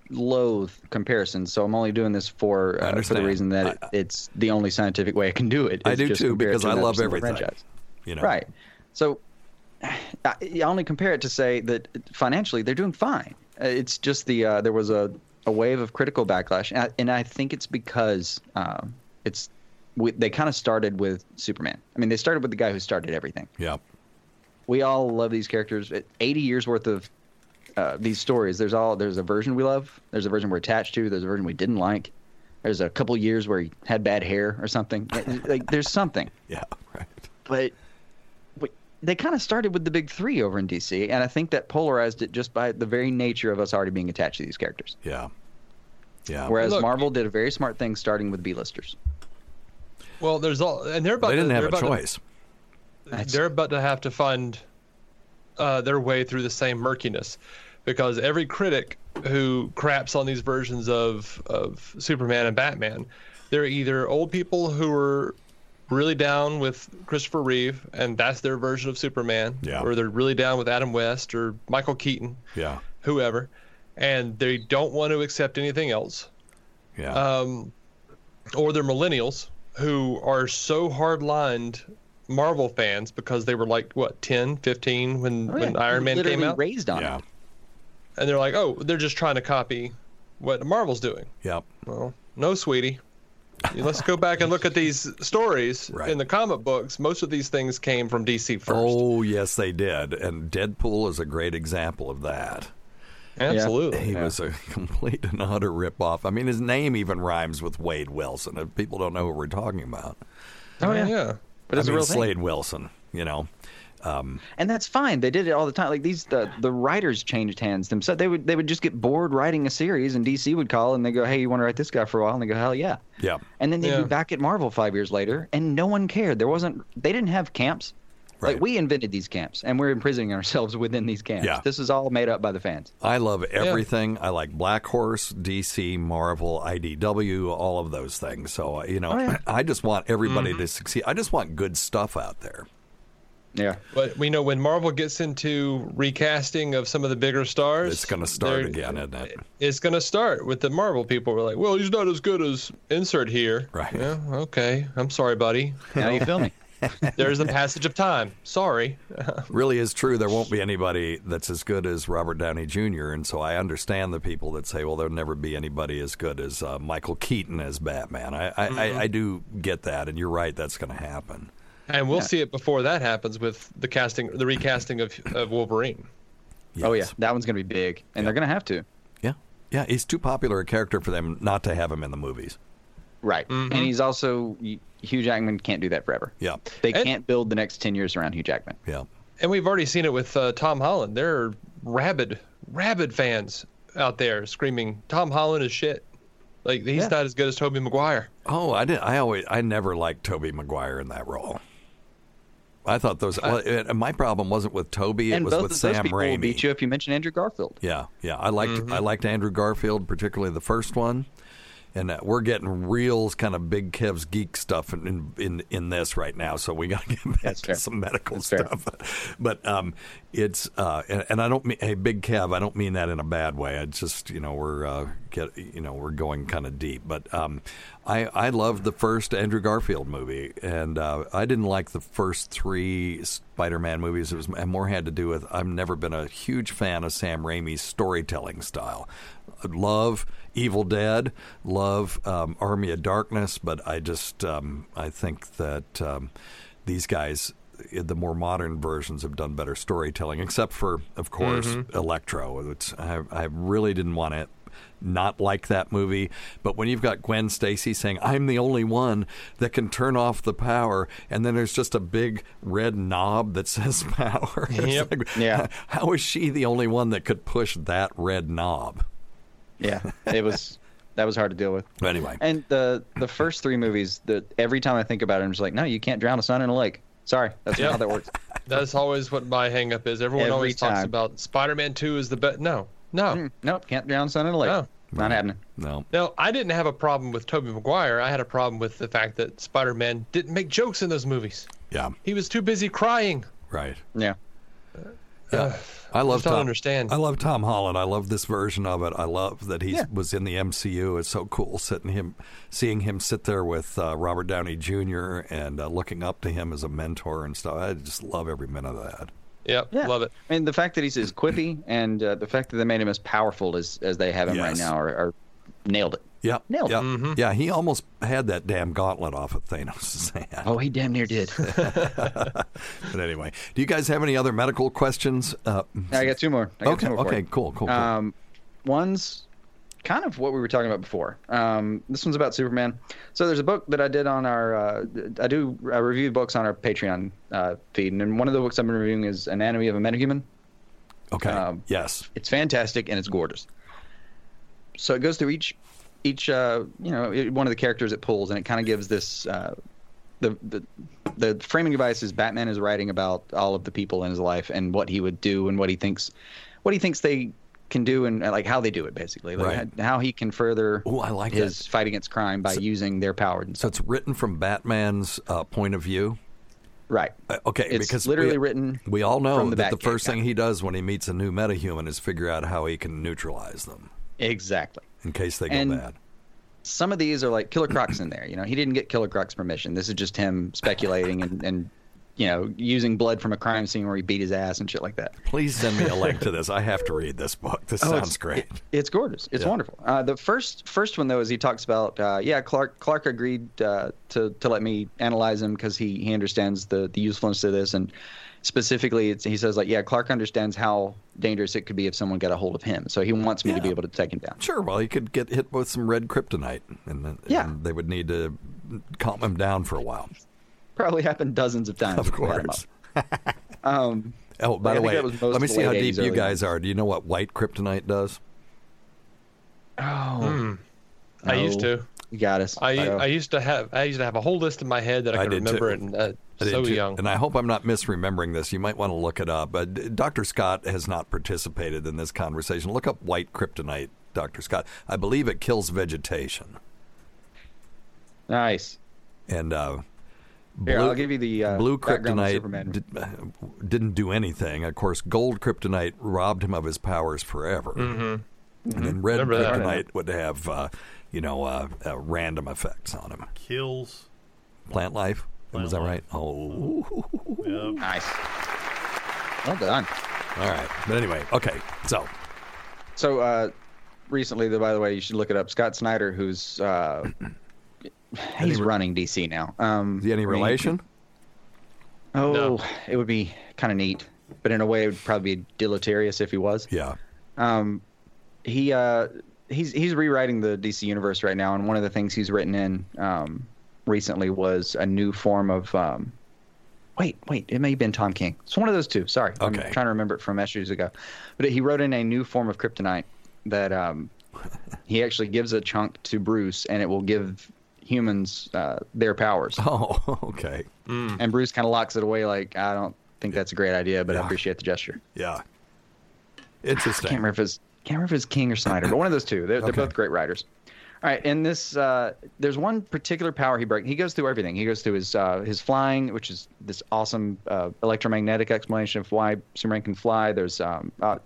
loathe comparisons, so I'm only doing this for uh, for the reason that it, it's the only scientific way I can do it. I do too because to I love everything. franchise. You know, Right. So I, I only compare it to say that financially they're doing fine. Uh, It's just the uh, there was a, a wave of critical backlash, and I, and I think it's because um, it's we, they kind of started with Superman. I mean, they started with the guy who started everything. Yeah. We all love these characters. Eighty years worth of uh, these stories. There's all there's a version we love. There's a version we're attached to. There's a version we didn't like. There's a couple years where he had bad hair or something. Like- like there's something. Yeah. Right. But but they kind of started with the big three over in DC, and I think that polarized it just by the very nature of us already being attached to these characters. Yeah. Yeah. Whereas Look- Marvel did a very smart thing, starting with B-listers. Well, there's all, and they're about. They didn't to, have a about to- choice. they're about to have to find uh, their way through the same murkiness because every critic who craps on these versions of, of Superman and Batman, they're either old people who are really down with Christopher Reeve and that's their version of Superman, Yeah. or they're really down with Adam West or Michael Keaton, Yeah. whoever, and they don't want to accept anything else. Yeah. Um, or they're millennials who are so hard-lined Marvel fans because they were like what 10, 15 when Oh, yeah. when Iron Man Literally came out, raised on yeah. it. And they're like, oh, they're just trying to copy what Marvel's doing. Yep. Well, no, sweetie. Let's go back and look at these stories Right. in the comic books. Most of these things came from DC first. Oh, yes, they did. And Deadpool is a great example of that. Absolutely. He was a complete and utter ripoff. I mean, his name even rhymes with Wade Wilson. If People don't know who we're talking about. Oh yeah. yeah. But it's I a mean, real thing. Wilson, you know. And that's fine. They did it all the time. Like these, the the writers changed hands themselves. They would they would just get bored writing a series, and DC would call and they go, "Hey, you want to write this guy for a while?" And they go, "Hell yeah!" Yeah. And then they'd Yeah. be back at Marvel five years later, and no one cared. There wasn't. They didn't have camps. Right. Like we invented these camps, and we're imprisoning ourselves within these camps. Yeah. This is all made up by the fans. I love everything. I like Black Horse, DC, Marvel, IDW, all of those things. So, uh, you know, Oh, yeah. I just want everybody to succeed. I just want good stuff out there. Yeah. But we know when Marvel gets into recasting of some of the bigger stars, It's going to start again, isn't it? It's going to start with the Marvel people. We're like, well, he's not as good as insert here. Right. Yeah. Okay. I'm sorry, buddy. Now you feel me? There's the passage of time. Sorry. really is true. There won't be anybody that's as good as Robert Downey Jr. And so I understand the people that say, well, there'll never be anybody as good as uh, Michael Keaton as Batman. I, I, I, I do get that, and you're right. That's going to happen. And we'll see it before that happens with the casting, the recasting of, of Wolverine. Oh yeah, that one's gonna be big, and they're gonna have to. Yeah. Yeah. He's too popular a character for them not to have him in the movies. Right. And he's also Hugh Jackman can't do that forever. Yeah. They And- can't build the next ten years around Hugh Jackman. Yeah. And we've already seen it with uh, Tom Holland. There are rabid, rabid fans out there screaming, "Tom Holland is shit." Like he's Yeah. not as good as Tobey Maguire. Oh, I did. I always, I never liked Tobey Maguire in that role. I thought those. well, it, my problem wasn't with Tobey; it and was both with of those Sam people will beat you if you mention Andrew Garfield. Yeah, yeah. I liked I liked Andrew Garfield, particularly the first one. And uh, we're getting real kind of big Kev's geek stuff in in, in, this right now, so we got to get back That's to fair. some medical That's stuff. But um, it's uh, and, and I don't mean hey big Kev, I don't mean that in a bad way. I just you know we're uh, get you know we're going kind of deep. But um, I I loved the first Andrew Garfield movie, and uh, I didn't like the first three Spider-Man movies. It was it more had to do with I've never been a huge fan of Sam Raimi's storytelling style. Love Evil Dead, love um, Army of Darkness, but I just um, I think that um, these guys, the more modern versions, have done better storytelling. Except for, of course, Electro. Which I, I really didn't want to not like that movie. But when you've got Gwen Stacy saying, "I'm the only one that can turn off the power," and then there's just a big red knob that says power. Yep. like, Yeah. How is she the only one that could push that red knob? Yeah, it was that was hard to deal with. But anyway, And the the first three movies, the every time I think about it, I'm just like, no, you can't drown a sun in a lake. Sorry, that's Yeah. not how that works. That's always what my hang up is. Everyone Every always talks about Spider-Man 2 is the best. No, no, Mm, nope, can't drown a sun in a lake. No. Not happening. no. no. I didn't have a problem with Tobey Maguire. I had a problem with the fact that Spider-Man didn't make jokes in those movies. Yeah, He was too busy crying. right. Yeah. Yeah, I love just don't Tom. understand. I love Tom Holland. I love this version of it. I love that he Yeah. was in the MCU. It's so cool sitting him, seeing him sit there with uh, Robert Downey Jr. and uh, looking up to him as a mentor and stuff. I just love every minute of that. Yep, Yeah. love it. I mean, the fact that he's as quippy and uh, the fact that they made him as powerful as as they have him right now are, are nailed it. Yeah, Nailed it. yeah, Mm-hmm. yeah. He almost had that damn gauntlet off of Thanos' hand. Oh, he damn near did. But anyway, do you guys have any other medical questions? Uh, I got two more. I got okay, two more okay, cool, cool, cool. Um, one's kind of what we were talking about before. Um, this one's about Superman. So there's a book that I did on our. Uh, I do I review books on our Patreon uh, feed, and one of the books I've been reviewing is Anatomy of a Metahuman. okay, um, yes, It's fantastic and it's gorgeous. So it goes through each each uh, you know one of the characters it pulls, and it kind of gives this. Uh, the, the the framing device is Batman is writing about all of the people in his life and what he would do and what he thinks what he thinks they can do and like how they do it basically like Right. how he can further Ooh, I like his that. fight against crime by using their power So it's written from Batman's uh, point of view. right Uh, okay, it's because literally we, written We all know the that the first thing he does when he meets a new metahuman is figure out how he can neutralize them exactly in case they go And- bad. some of these are like Killer Croc's in there. You know, he didn't get Killer Croc's permission. This is just him speculating and, and you know using blood from a crime scene where he beat his ass and shit like that. Please send me a link to this. I have to read this book. This Oh, sounds it's- great. it- it's gorgeous. It's Yeah. wonderful. Uh, the first first one though is he talks about uh, yeah Clark Clark agreed uh, to to let me analyze him because he he understands the the usefulness of this and specifically it's, he says like yeah Clark understands how dangerous it could be if someone got a hold of him so he wants me to be able to take him down. Sure. Well, he could get hit with some red kryptonite, and then Yeah. and they would need to calm him down for a while. Probably happened dozens of times. Of if we had him course. um, Oh, by the way, that was most let me see how deep you early guys are. Do you know what white kryptonite does? Oh, I used to. You got us. I, So- I used to have I used to have a whole list in my head that I I could remember too. and uh, I did so too. young. And I hope I'm not misremembering this. You might want to look it up. Uh, Dr. Scott has not participated in this conversation. Look up white kryptonite, Dr. Scott. I believe it kills vegetation. nice. And uh, Here, I'll give you the uh, blue kryptonite Superman. did, uh, didn't do anything. Of course, gold kryptonite robbed him of his powers forever. Mm-hmm. And then red Remember that. kryptonite would have, uh, you know, uh, uh, random effects on him. Kills. Plant life. Plant Was that life. right? Oh, Yep. Nice. Well done. all right. But anyway, okay. So, So uh, recently, though, by the way, you should look it up. Scott Snyder, who's uh, he's running DC now. Um, is he any I mean, relation? Oh, No. it would be kind of neat, but in a way, it would probably be deleterious if he was. Yeah. Um, he uh, he's he's rewriting the DC universe right now, and one of the things he's written in um, recently was a new form of. Um, wait, wait, it may have been Tom King. It's one of those two. Sorry, Okay. I'm trying to remember it from issues ago, but he wrote in a new form of kryptonite that um, he actually gives a chunk to Bruce, and it will give humans uh, their powers. Oh, okay. And Bruce kind of locks it away, like I don't think that's a great idea, but I appreciate the gesture. Yeah. I can't remember if it's can't remember if it's King or Snyder, but one of those two. They're, they're both great writers. All right, in this, uh, there's one particular power he breaks. He goes through everything. He goes through his uh, his flying, which is this awesome uh, electromagnetic explanation of why Superman can fly. There's um, uh,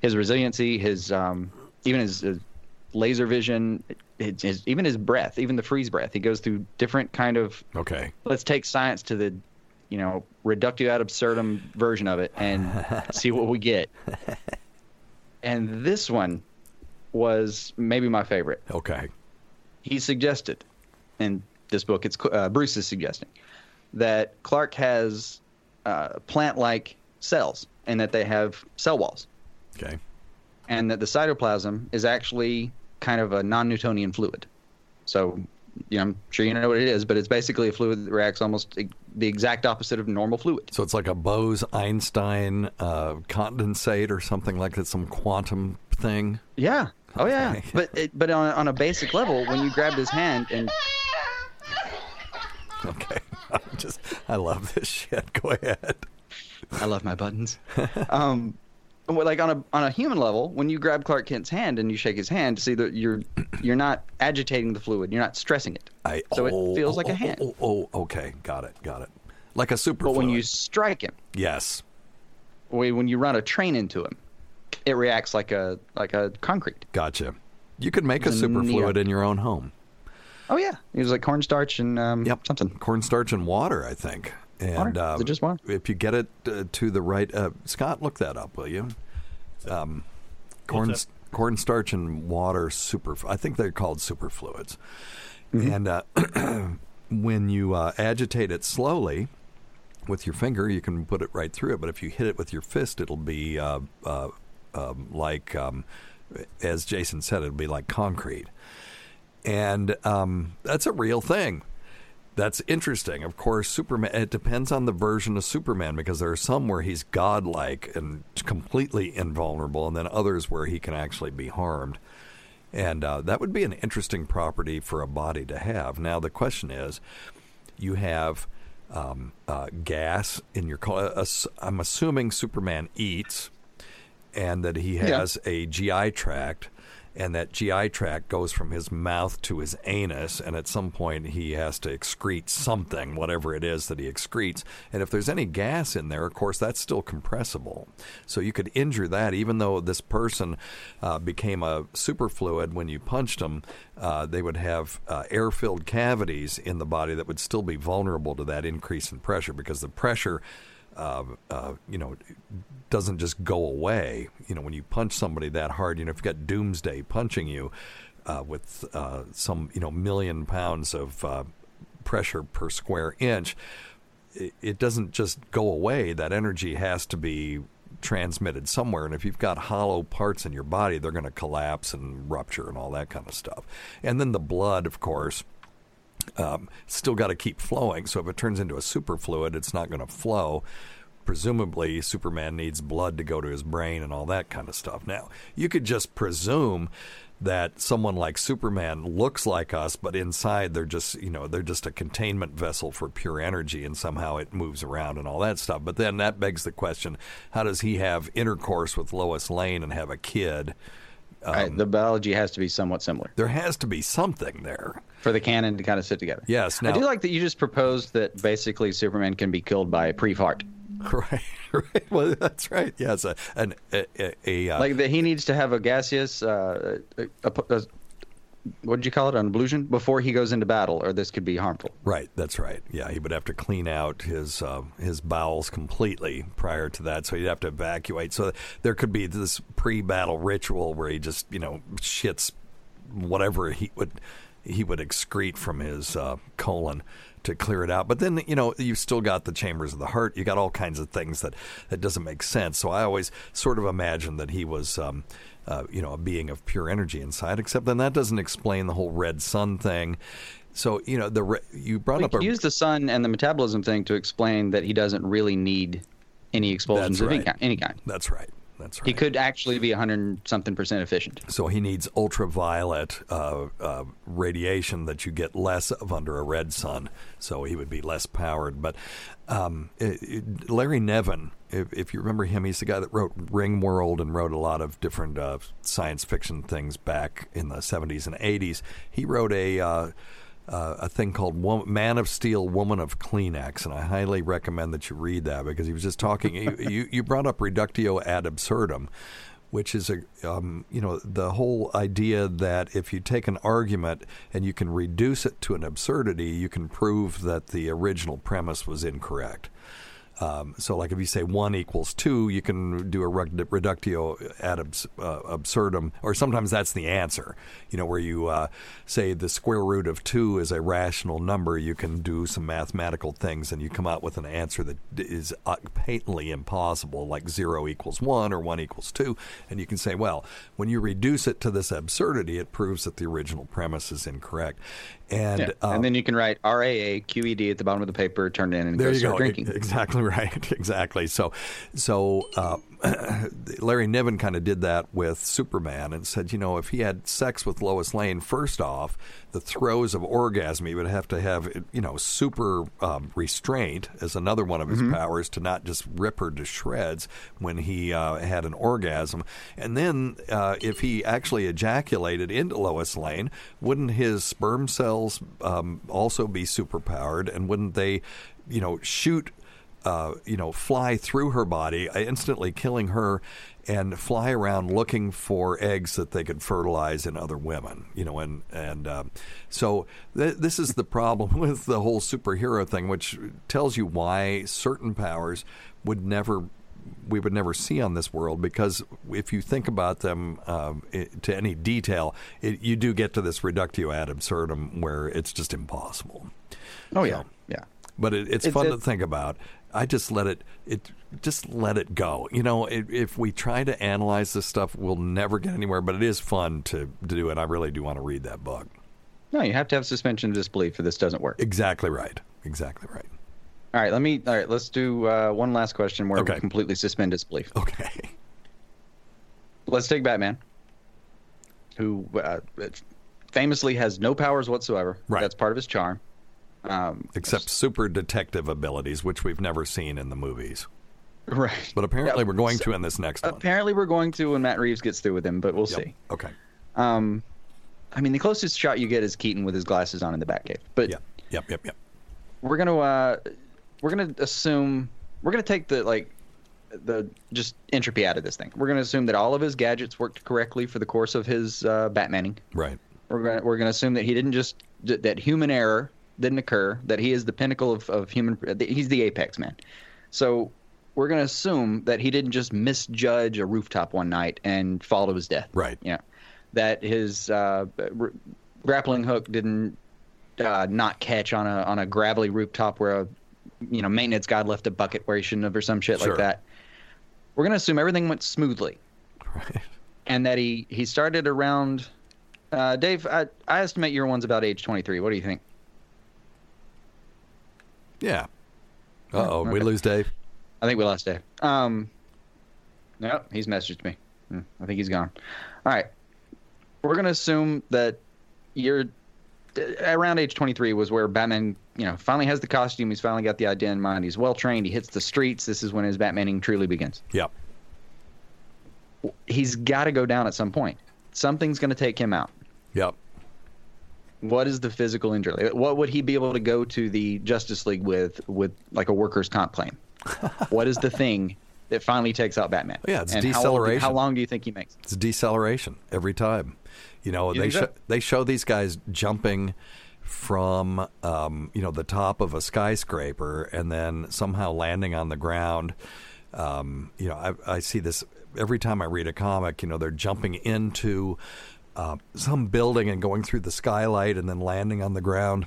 his resiliency, his um, even his, his laser vision, his, his, even his breath, even the freeze breath. He goes through different kind of Okay. let's take science to the you know reductio ad absurdum version of it and see what we get and this one was maybe my favorite Okay. he suggested in this book it's uh, bruce is suggesting that clark has uh, plant-like cells and that they have cell walls Okay. and that the cytoplasm is actually kind of a non-Newtonian fluid. So, you know, I'm sure you know what it is, but it's basically a fluid that reacts almost the exact opposite of normal fluid. So it's like a Bose Einstein uh, condensate or something like that, some quantum thing. Yeah. Oh yeah. But it, but on on a basic level, when you grabbed his hand and Okay. I'm just, I love this shit. Go ahead. I love my buttons. um, like on a on a human level, when you grab Clark Kent's hand and you shake his hand, see that you're you're not agitating the fluid, you're not stressing it. I, So it oh, feels like oh, a hand. Oh, oh, oh, okay. Got it. Got it. Like a super But when you strike him, Yes. when when you run a train into him, it reacts like a like a concrete. Gotcha. You could make a It's a super fluid in your own home. Oh yeah, it was like cornstarch and um, Yep. something. Cornstarch and water, I think. And Water? Is um, just water? if you get it uh, to the right, uh, Scott, look that up, will you? Um, corn, What's cornstarch and water super. I think they're called superfluids. Mm-hmm. And uh, when you uh, agitate it slowly with your finger, you can put it right through it. But if you hit it with your fist, it'll be uh, uh, um, like, um, as Jason said, it'll be like concrete. And um, that's a real thing. That's interesting. Of course, Superman. It depends on the version of Superman because there are some where he's godlike and completely invulnerable, and then others where he can actually be harmed. And uh, that would be an interesting property for a body to have. Now, the question is, you have um, uh, gas in your. Uh, I'm assuming Superman eats, and that he Yeah. has a GI tract, and that GI tract goes from his mouth to his anus, and at some point he has to excrete something, whatever it is that he excretes. And if there's any gas in there, of course, that's still compressible. So you could injure that, even though this person uh, became a superfluid when you punched them. Uh, they would have uh, air-filled cavities in the body that would still be vulnerable to that increase in pressure because the pressure uh, uh, you know, doesn't just go away. You know, when you punch somebody that hard, you know, if you've got Doomsday punching you uh, with uh, some, you know, million pounds of uh, pressure per square inch, it, it doesn't just go away. That energy has to be transmitted somewhere. And if you've got hollow parts in your body, they're going to collapse and rupture and all that kind of stuff. And then the blood, of course um, still got to keep flowing. So if it turns into a superfluid, it's not going to flow. Presumably, Superman needs blood to go to his brain and all that kind of stuff. Now, you could just presume that someone like Superman looks like us, but inside they're just, you know, they're just a containment vessel for pure energy and somehow it moves around and all that stuff. But then that begs the question how does he have intercourse with Lois Lane and have a kid? Um, right, the biology has to be somewhat similar. There has to be something there for the canon to kind of sit together. Yes. Now, I do like that you just proposed that basically Superman can be killed by a pre-fart. Right, right. Well, that's right. Yes, a, an, a, a, a uh, like that he needs to have a gaseous, uh, a, what did you call it, an ablution before he goes into battle, or this could be harmful. Right, that's right. Yeah, he would have to clean out his uh, his bowels completely prior to that, so he'd have to evacuate. So there could be this pre-battle ritual where he just you know shits whatever he would he would excrete from his uh, colon to clear it out. But then, you know, you've still got the chambers of the heart. You got all kinds of things that that doesn't make sense. So I always sort of imagined that he was. Um, uh, you know, a being of pure energy inside. Except then that doesn't explain the whole red sun thing. So you know, the re- you brought we up a, use the sun and the metabolism thing to explain that he doesn't really need any expulsions right. of any any kind. That's right. That's right. He could actually be 100 something percent efficient. So he needs ultraviolet uh, uh, radiation that you get less of under a red sun. So he would be less powered. But um, it, it, Larry Niven, if, if, you remember him, he's the guy that wrote Ringworld and wrote a lot of different uh, science fiction things back in the 70s and 80s. He wrote a uh, a thing called Man of Steel, Woman of Kleenex, and I highly recommend that you read that because he was just talking. you, you, you brought up reductio ad absurdum, which is a um, you know the whole idea that if you take an argument and you can reduce it to an absurdity, you can prove that the original premise was incorrect. Um, so, like if you say one equals two, you can do a reductio ad abs- uh, absurdum, or sometimes that's the answer. You know, where you uh, say the square root of two is a rational number, you can do some mathematical things and you come out with an answer that is uh, patently impossible, like zero equals one or one equals two. And you can say, well, when you reduce it to this absurdity, it proves that the original premise is incorrect. And yeah. um, and then you can write R A A Q E D at the bottom of the paper, turn it in, and there go you start go. drinking. Exactly right. Exactly. So, so uh, Larry Niven kind of did that with Superman and said, you know, if he had sex with Lois Lane, first off, the throes of orgasm, he would have to have, you know, super um, restraint as another one of his Mm-hmm. powers to not just rip her to shreds when he uh, had an orgasm. And then uh, if he actually ejaculated into Lois Lane, wouldn't his sperm cells um, also be superpowered? And wouldn't they, you know, shoot uh, you know, fly through her body, uh, instantly killing her, and fly around looking for eggs that they could fertilize in other women. You know, and and um, so th- this is the problem with the whole superhero thing, which tells you why certain powers would never. We would never see on this world because if you think about them um, it, to any detail, it, you do get to this reductio ad absurdum where it's just impossible. Oh yeah, yeah. But it, it's, It's- fun to think about. I just let it it just let it go. You know, if, if we try to analyze this stuff, we'll never get anywhere. But it is fun to, to do, and I really do want to read that book. No, you have to have suspension of disbelief, or this doesn't work. Exactly right. Exactly right. All right, let me. All right, let's do uh, one last question where Okay. we completely suspend disbelief. Okay. Let's take Batman, who uh, famously has no powers whatsoever. Right. That's part of his charm. Um, Except super detective abilities, which we've never seen in the movies. right. But apparently, Yeah, we're going so- to in this next one. Apparently, we're going to when Matt Reeves gets through with him, but we'll Yep. see. Okay. Um, I mean, the closest shot you get is Keaton with his glasses on in the Batcave. But Yep, yep, yep, yep. we're gonna uh, we're gonna assume we're gonna take the like the just entropy out of this thing. We're gonna assume that all of his gadgets worked correctly for the course of his uh, Batmaning. Right. We're gonna we're gonna assume that he didn't just that human error didn't occur. That he is the pinnacle of of human. He's the apex man. So we're gonna assume that he didn't just misjudge a rooftop one night and fall to his death. Right. You know, that his uh, r- grappling hook didn't uh, not catch on a on a gravelly rooftop where a you know maintenance guy left a bucket where he shouldn't have or some shit Sure. like that. We're gonna assume everything went smoothly, Right. and that he he started around. Uh, Dave, I, I estimate your one's about age twenty three. What do you think? Yeah. Uh oh, we lose Dave. I think we lost Dave. Um, no, he's messaged me. Hmm, I think he's gone. All right, we're gonna assume that you're uh, around age 23 was where Batman, you know, finally has the costume. He's finally got the idea in mind. He's well trained. He hits the streets. This is when his Batmaning truly begins. Yep. He's got to go down at some point. Something's going to take him out. Yep. What is the physical injury? Like, What would he be able to go to the Justice League with, with like a workers' comp claim? what is the thing that finally takes out Batman? Yeah, it's and how, old- deceleration. How, long do you think he makes? It's deceleration every time. You know, You they think show, they show these guys jumping from um, you know the top of a skyscraper and then somehow landing on the ground. Um, you know, I, I see this every time I read a comic. You know, they're jumping into uh, some building and going through the skylight and then landing on the ground.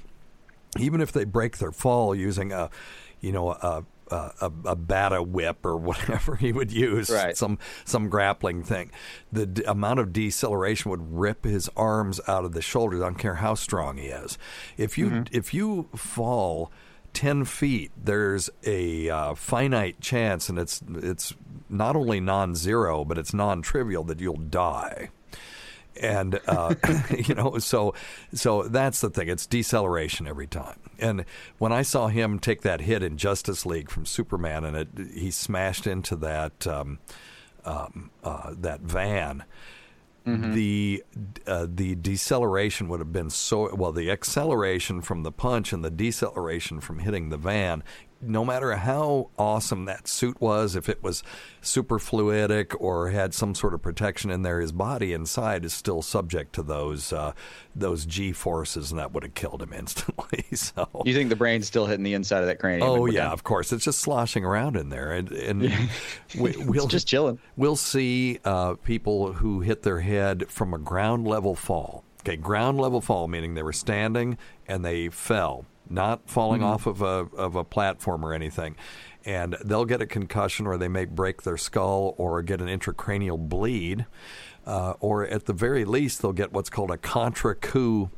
Even if they break their fall using a, you know, a a, a, a bata whip or whatever he would use, Right. some some grappling thing. The d- amount of deceleration would rip his arms out of the shoulders. I don't care how strong he is. If you if you fall ten feet, there's a uh, finite chance, and it's it's not only non-zero, but it's non-trivial that you'll die and uh, you know so so that's the thing. It's deceleration every time. And when i saw him take that hit in justice league from superman and it he smashed into that um, um, uh, that van the uh, the deceleration would have been so well the acceleration from the punch and the deceleration from hitting the van no matter how awesome that suit was if it was super fluidic or had some sort of protection in there his body inside is still subject to those uh, those g forces and that would have killed him instantly so You think the brain's still hitting the inside of that cranium? Oh yeah, done? of course. It's just sloshing around in there, and and we, we'll just chilling. We'll see uh, people who hit their head from a ground level fall. Okay, ground level fall meaning they were standing and they fell, not falling off of a of a platform or anything. And they'll get a concussion, or they may break their skull, or get an intracranial bleed, uh, or at the very least, they'll get what's called a contrecoup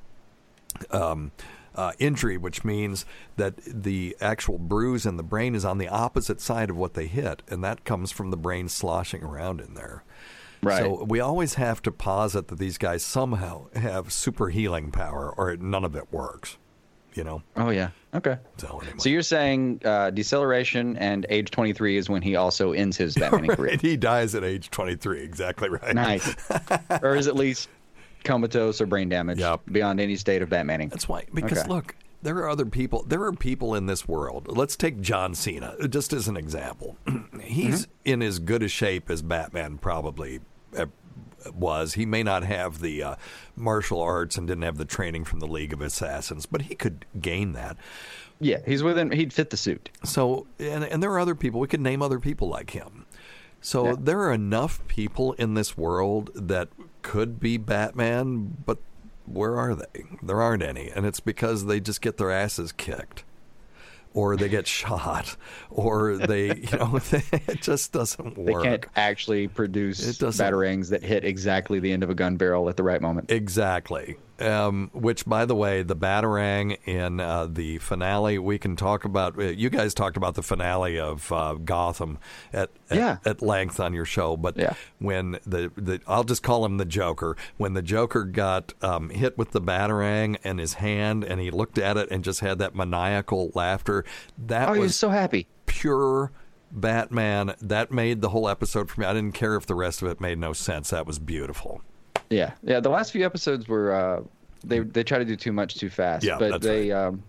um, uh, injury, which means that the actual bruise in the brain is on the opposite side of what they hit, and that comes from the brain sloshing around in there. Right. So we always have to posit that these guys somehow have super healing power, or none of it works. You know. Oh yeah. Okay. So anyway. So you're saying uh, deceleration and age 23 is when he also ends his Batman career. He dies at age 23. Exactly right. Nice. or is at least comatose or brain damage Yep. beyond any state of Batmaning. That's why, because Okay. look, there are other people. There are people in this world. Let's take John Cena just as an example. He's in as good a shape as Batman probably uh, was. He may not have the uh, martial arts and didn't have the training from the League of Assassins, but he could gain that. Yeah, he's within. He'd fit the suit. So, and, and there are other people. We could name other people like him. So Yeah. there are enough people in this world that could be Batman, but where are they? There aren't any, and it's because they just get their asses kicked, or they get shot, or they, you know, it just doesn't work. They can't actually produce batarangs that hit exactly the end of a gun barrel at the right moment. Exactly. Um, which, by the way, the Batarang in uh, the finale, we can talk about. Uh, you guys talked about the finale of uh, Gotham at, at Yeah. at length on your show, but Yeah. when the, the I'll just call him the Joker. When the Joker got um, hit with the Batarang in his hand, and he looked at it and just had that maniacal laughter, that oh, he was was so happy. pure Batman. That made the whole episode for me. I didn't care if the rest of it made no sense. That was beautiful. Yeah, yeah. The last few episodes were uh, they they try to do too much too fast. Yeah, but they um,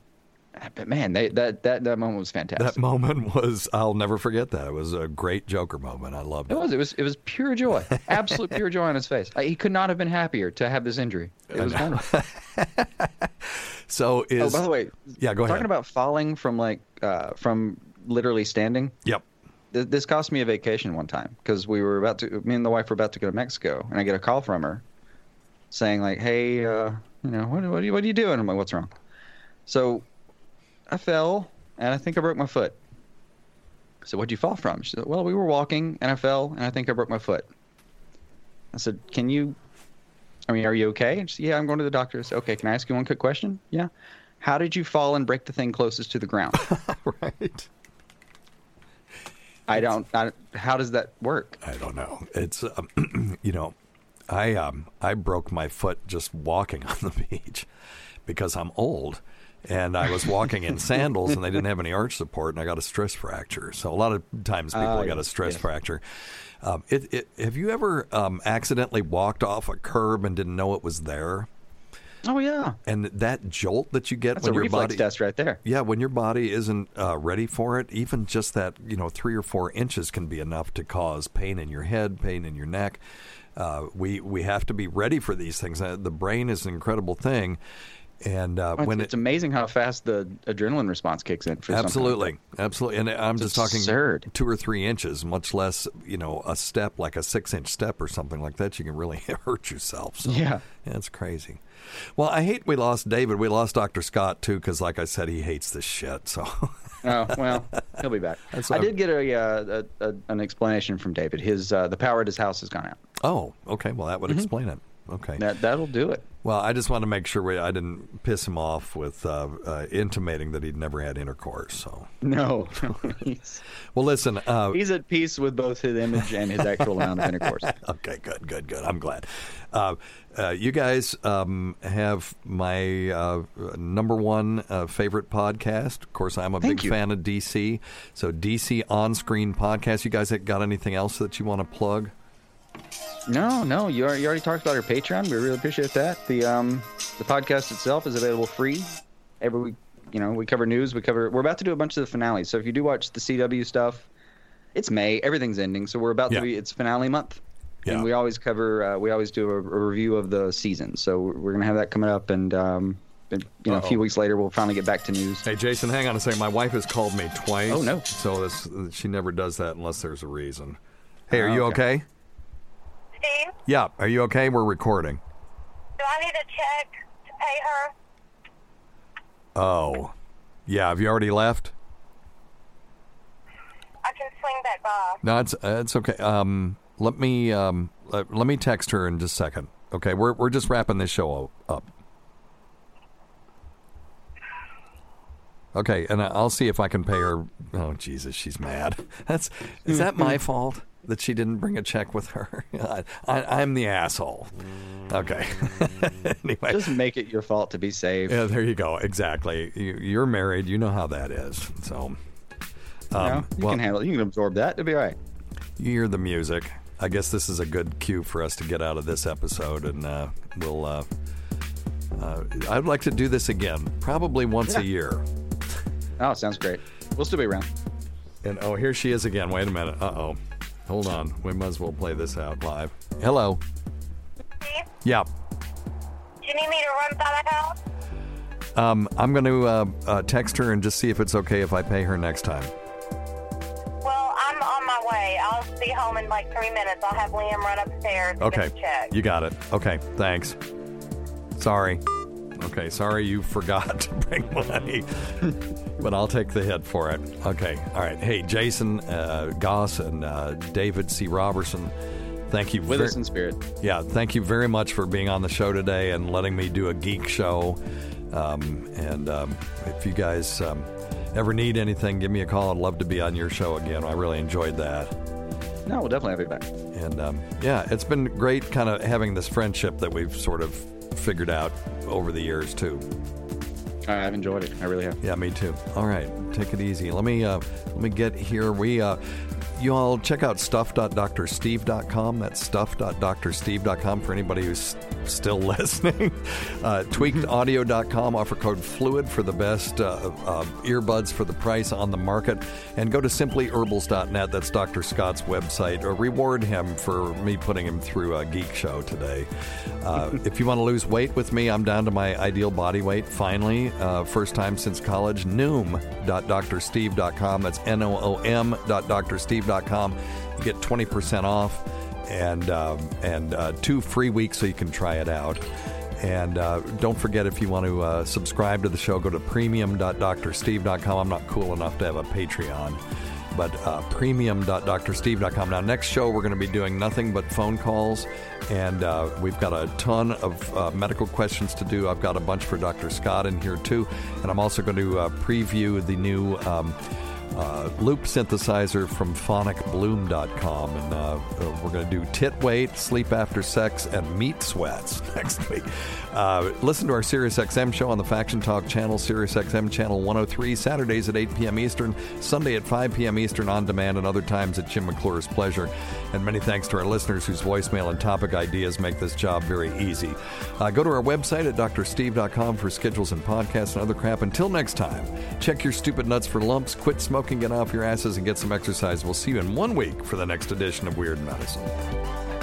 but man, they that that that moment was fantastic. That moment was, I'll never forget that. It was a great Joker moment. I loved It it. was. It was. It was pure joy. Absolute pure joy on his face. I, he could not have been happier to have this injury. It was wonderful. So oh, by the way, Yeah, go ahead. Talking about falling from like uh, from literally standing. Yep. Th- This cost me a vacation one time because we were about to. Me and the wife were about to go to Mexico, and I get a call from her saying like, "Hey, uh, you know, what, what, are you, what are you doing?" I'm like, "What's wrong?" So I fell, and I think I broke my foot. So what'd you fall from? She said, "Well, we were walking, and I fell, and I think I broke my foot." I said, "Can you? I mean, are you okay?" And she said, "Yeah, I'm going to the doctor." I said, "Okay, can I ask you one quick question?" "Yeah." How did you fall and break the thing closest to the ground? right. I don't. I, how does that work? I don't know. It's, um, you know, I um, I broke my foot just walking on the beach because I'm old. And I was walking in sandals, and they didn't have any arch support, and I got a stress fracture. So a lot of times people Ah, get a stress yes. fracture. Um, it, it, have you ever um, accidentally walked off a curb and didn't know it was there? Oh yeah, And that jolt that you get that's when a your reflex body test right there. yeah, when your body isn't uh, ready for it, even just that, you know, three or four inches can be enough to cause pain in your head, pain in your neck. Uh, we we have to be ready for these things. Uh, the brain is an incredible thing, and uh, Well, when it's, it amazing how fast the adrenaline response kicks in. For something like absolutely, absolutely, and I'm It's just talking absurd. two or three inches, much less, you know, a step like a six inch step or something like that. You can really hurt yourself. So, Yeah. it's crazy. Well, I hate we lost David. We lost Dr. Scott too, because like I said, he hates this shit. So. Oh well, he'll be back. That's I did get a, uh, a, a an explanation from David. His uh, the power at his house has gone out. Oh, okay. Well, that would Mm-hmm. explain it. Okay. That that'll do it. Well, I just want to make sure we, I didn't piss him off with uh, uh, intimating that he'd never had intercourse. So, No, well, listen. Uh, he's at peace with both his image and his actual amount of intercourse. okay, good, good, good. I'm glad. Uh, uh, you guys um, have my uh, number one uh, favorite podcast. Of course, I'm a Thank big you. fan of DC. So, DC on screen podcast. You guys got anything else that you want to plug? No, no, you already, you already talked about our Patreon. We really appreciate that. The um the podcast itself is available free every week. You know, we cover news. We cover. We're about to do a bunch of the finales. So if you do watch the CW stuff, it's May. Everything's ending. So we're about Yeah. to be. It's finale month. Yeah. And we always cover. Uh, we always do a, a review of the season. So we're, gonna have that coming up, and um, and, you know, a few weeks later we'll finally get back to news. Hey, Jason, hang on a second. My wife has called me twice. Oh, no. So this, she never does that unless there's a reason. Hey, are Oh, you okay. okay? Steve, Yeah. Are you okay? We're recording. do I need a check to pay her? Oh. Yeah. Have you already left? I can swing back by. No, it's uh, it's okay. Um, let me um, let, let me text her in just a second. Okay, we're we're just wrapping this show up. Okay, and I- I'll see if I can pay her. Oh Jesus, she's mad. That's is that my fault that she didn't bring a check with her? I, I'm the asshole. Okay. anyway, Just make it your fault to be safe. yeah, there you go. Exactly. You, you're married. You know how that is. So. Um, you well- can handle it. You can absorb that. It'll be all right. You hear the music. I guess this is a good cue for us to get out of this episode, and uh, we'll. Uh, uh, I'd like to do this again, probably once Yeah. a year. Oh, sounds great. We'll still be around. And oh, here she is again. Wait a minute. Uh oh. Hold on. We might as well play this out live. Hello. Steve, Yeah. do you need me to run by the house? Um, I'm going to uh, uh, text her and just see if it's okay if I pay her next time. Well, I'm on my way. I'll be home in like three minutes. I'll have Liam run upstairs Okay. get the check. You got it. Okay. Thanks. Sorry. Okay. Sorry you forgot to bring money, but I'll take the hit for it. Okay. All right. Hey, Jason uh, Goss and uh, David C. Robertson, thank you. With ver- us in spirit. Yeah. Thank you very much for being on the show today and letting me do a geek show. Um, and um, if you guys um, ever need anything, give me a call. I'd love to be on your show again. I really enjoyed that. No, we'll definitely have you back. And um, yeah, it's been great kind of having this friendship that we've sort of figured out over the years, too. I've enjoyed it. I really have. Yeah, me too. All right, take it easy. Let me uh, let me get here. We uh, you all check out stuff.drsteve.com. That's stuff.drsteve.com for anybody who's still listening. Uh, tweakedaudio.com. Offer code FLUID for the best uh, uh, earbuds for the price on the market. And go to simplyherbals.net. That's Dr. Scott's website. Or reward him for me putting him through a geek show today. Uh, if you want to lose weight with me, I'm down to my ideal body weight finally. Uh, first time since college. Noom.drsteve.com. That's N O O M.drsteve.com. You get 20% off and um, and uh, two free weeks so you can try it out. And uh, don't forget if you want to uh, subscribe to the show, go to premium.drsteve.com. I'm not cool enough to have a Patreon, but uh, premium.drsteve.com. Now, next show, we're going to be doing nothing but phone calls, and uh, we've got a ton of uh, medical questions to do. I've got a bunch for Dr. Scott in here, too. And I'm also going to uh, preview the new. Um, uh, loop synthesizer from phonicbloom.com. And uh, we're going to do tit weight, sleep after sex, and meat sweats next week. Uh, listen to our SiriusXM show on the Faction Talk channel, SiriusXM channel 103, Saturdays at 8 p.m. Eastern, Sunday at 5 p.m. Eastern on demand, and other times at Jim McClure's pleasure. And many thanks to our listeners whose voicemail and topic ideas make this job very easy. Uh, go to our website at drsteve.com for schedules and podcasts and other crap. Until next time, check your stupid nuts for lumps, quit smoking, get off your asses, and get some exercise. We'll see you in one week for the next edition of Weird Medicine.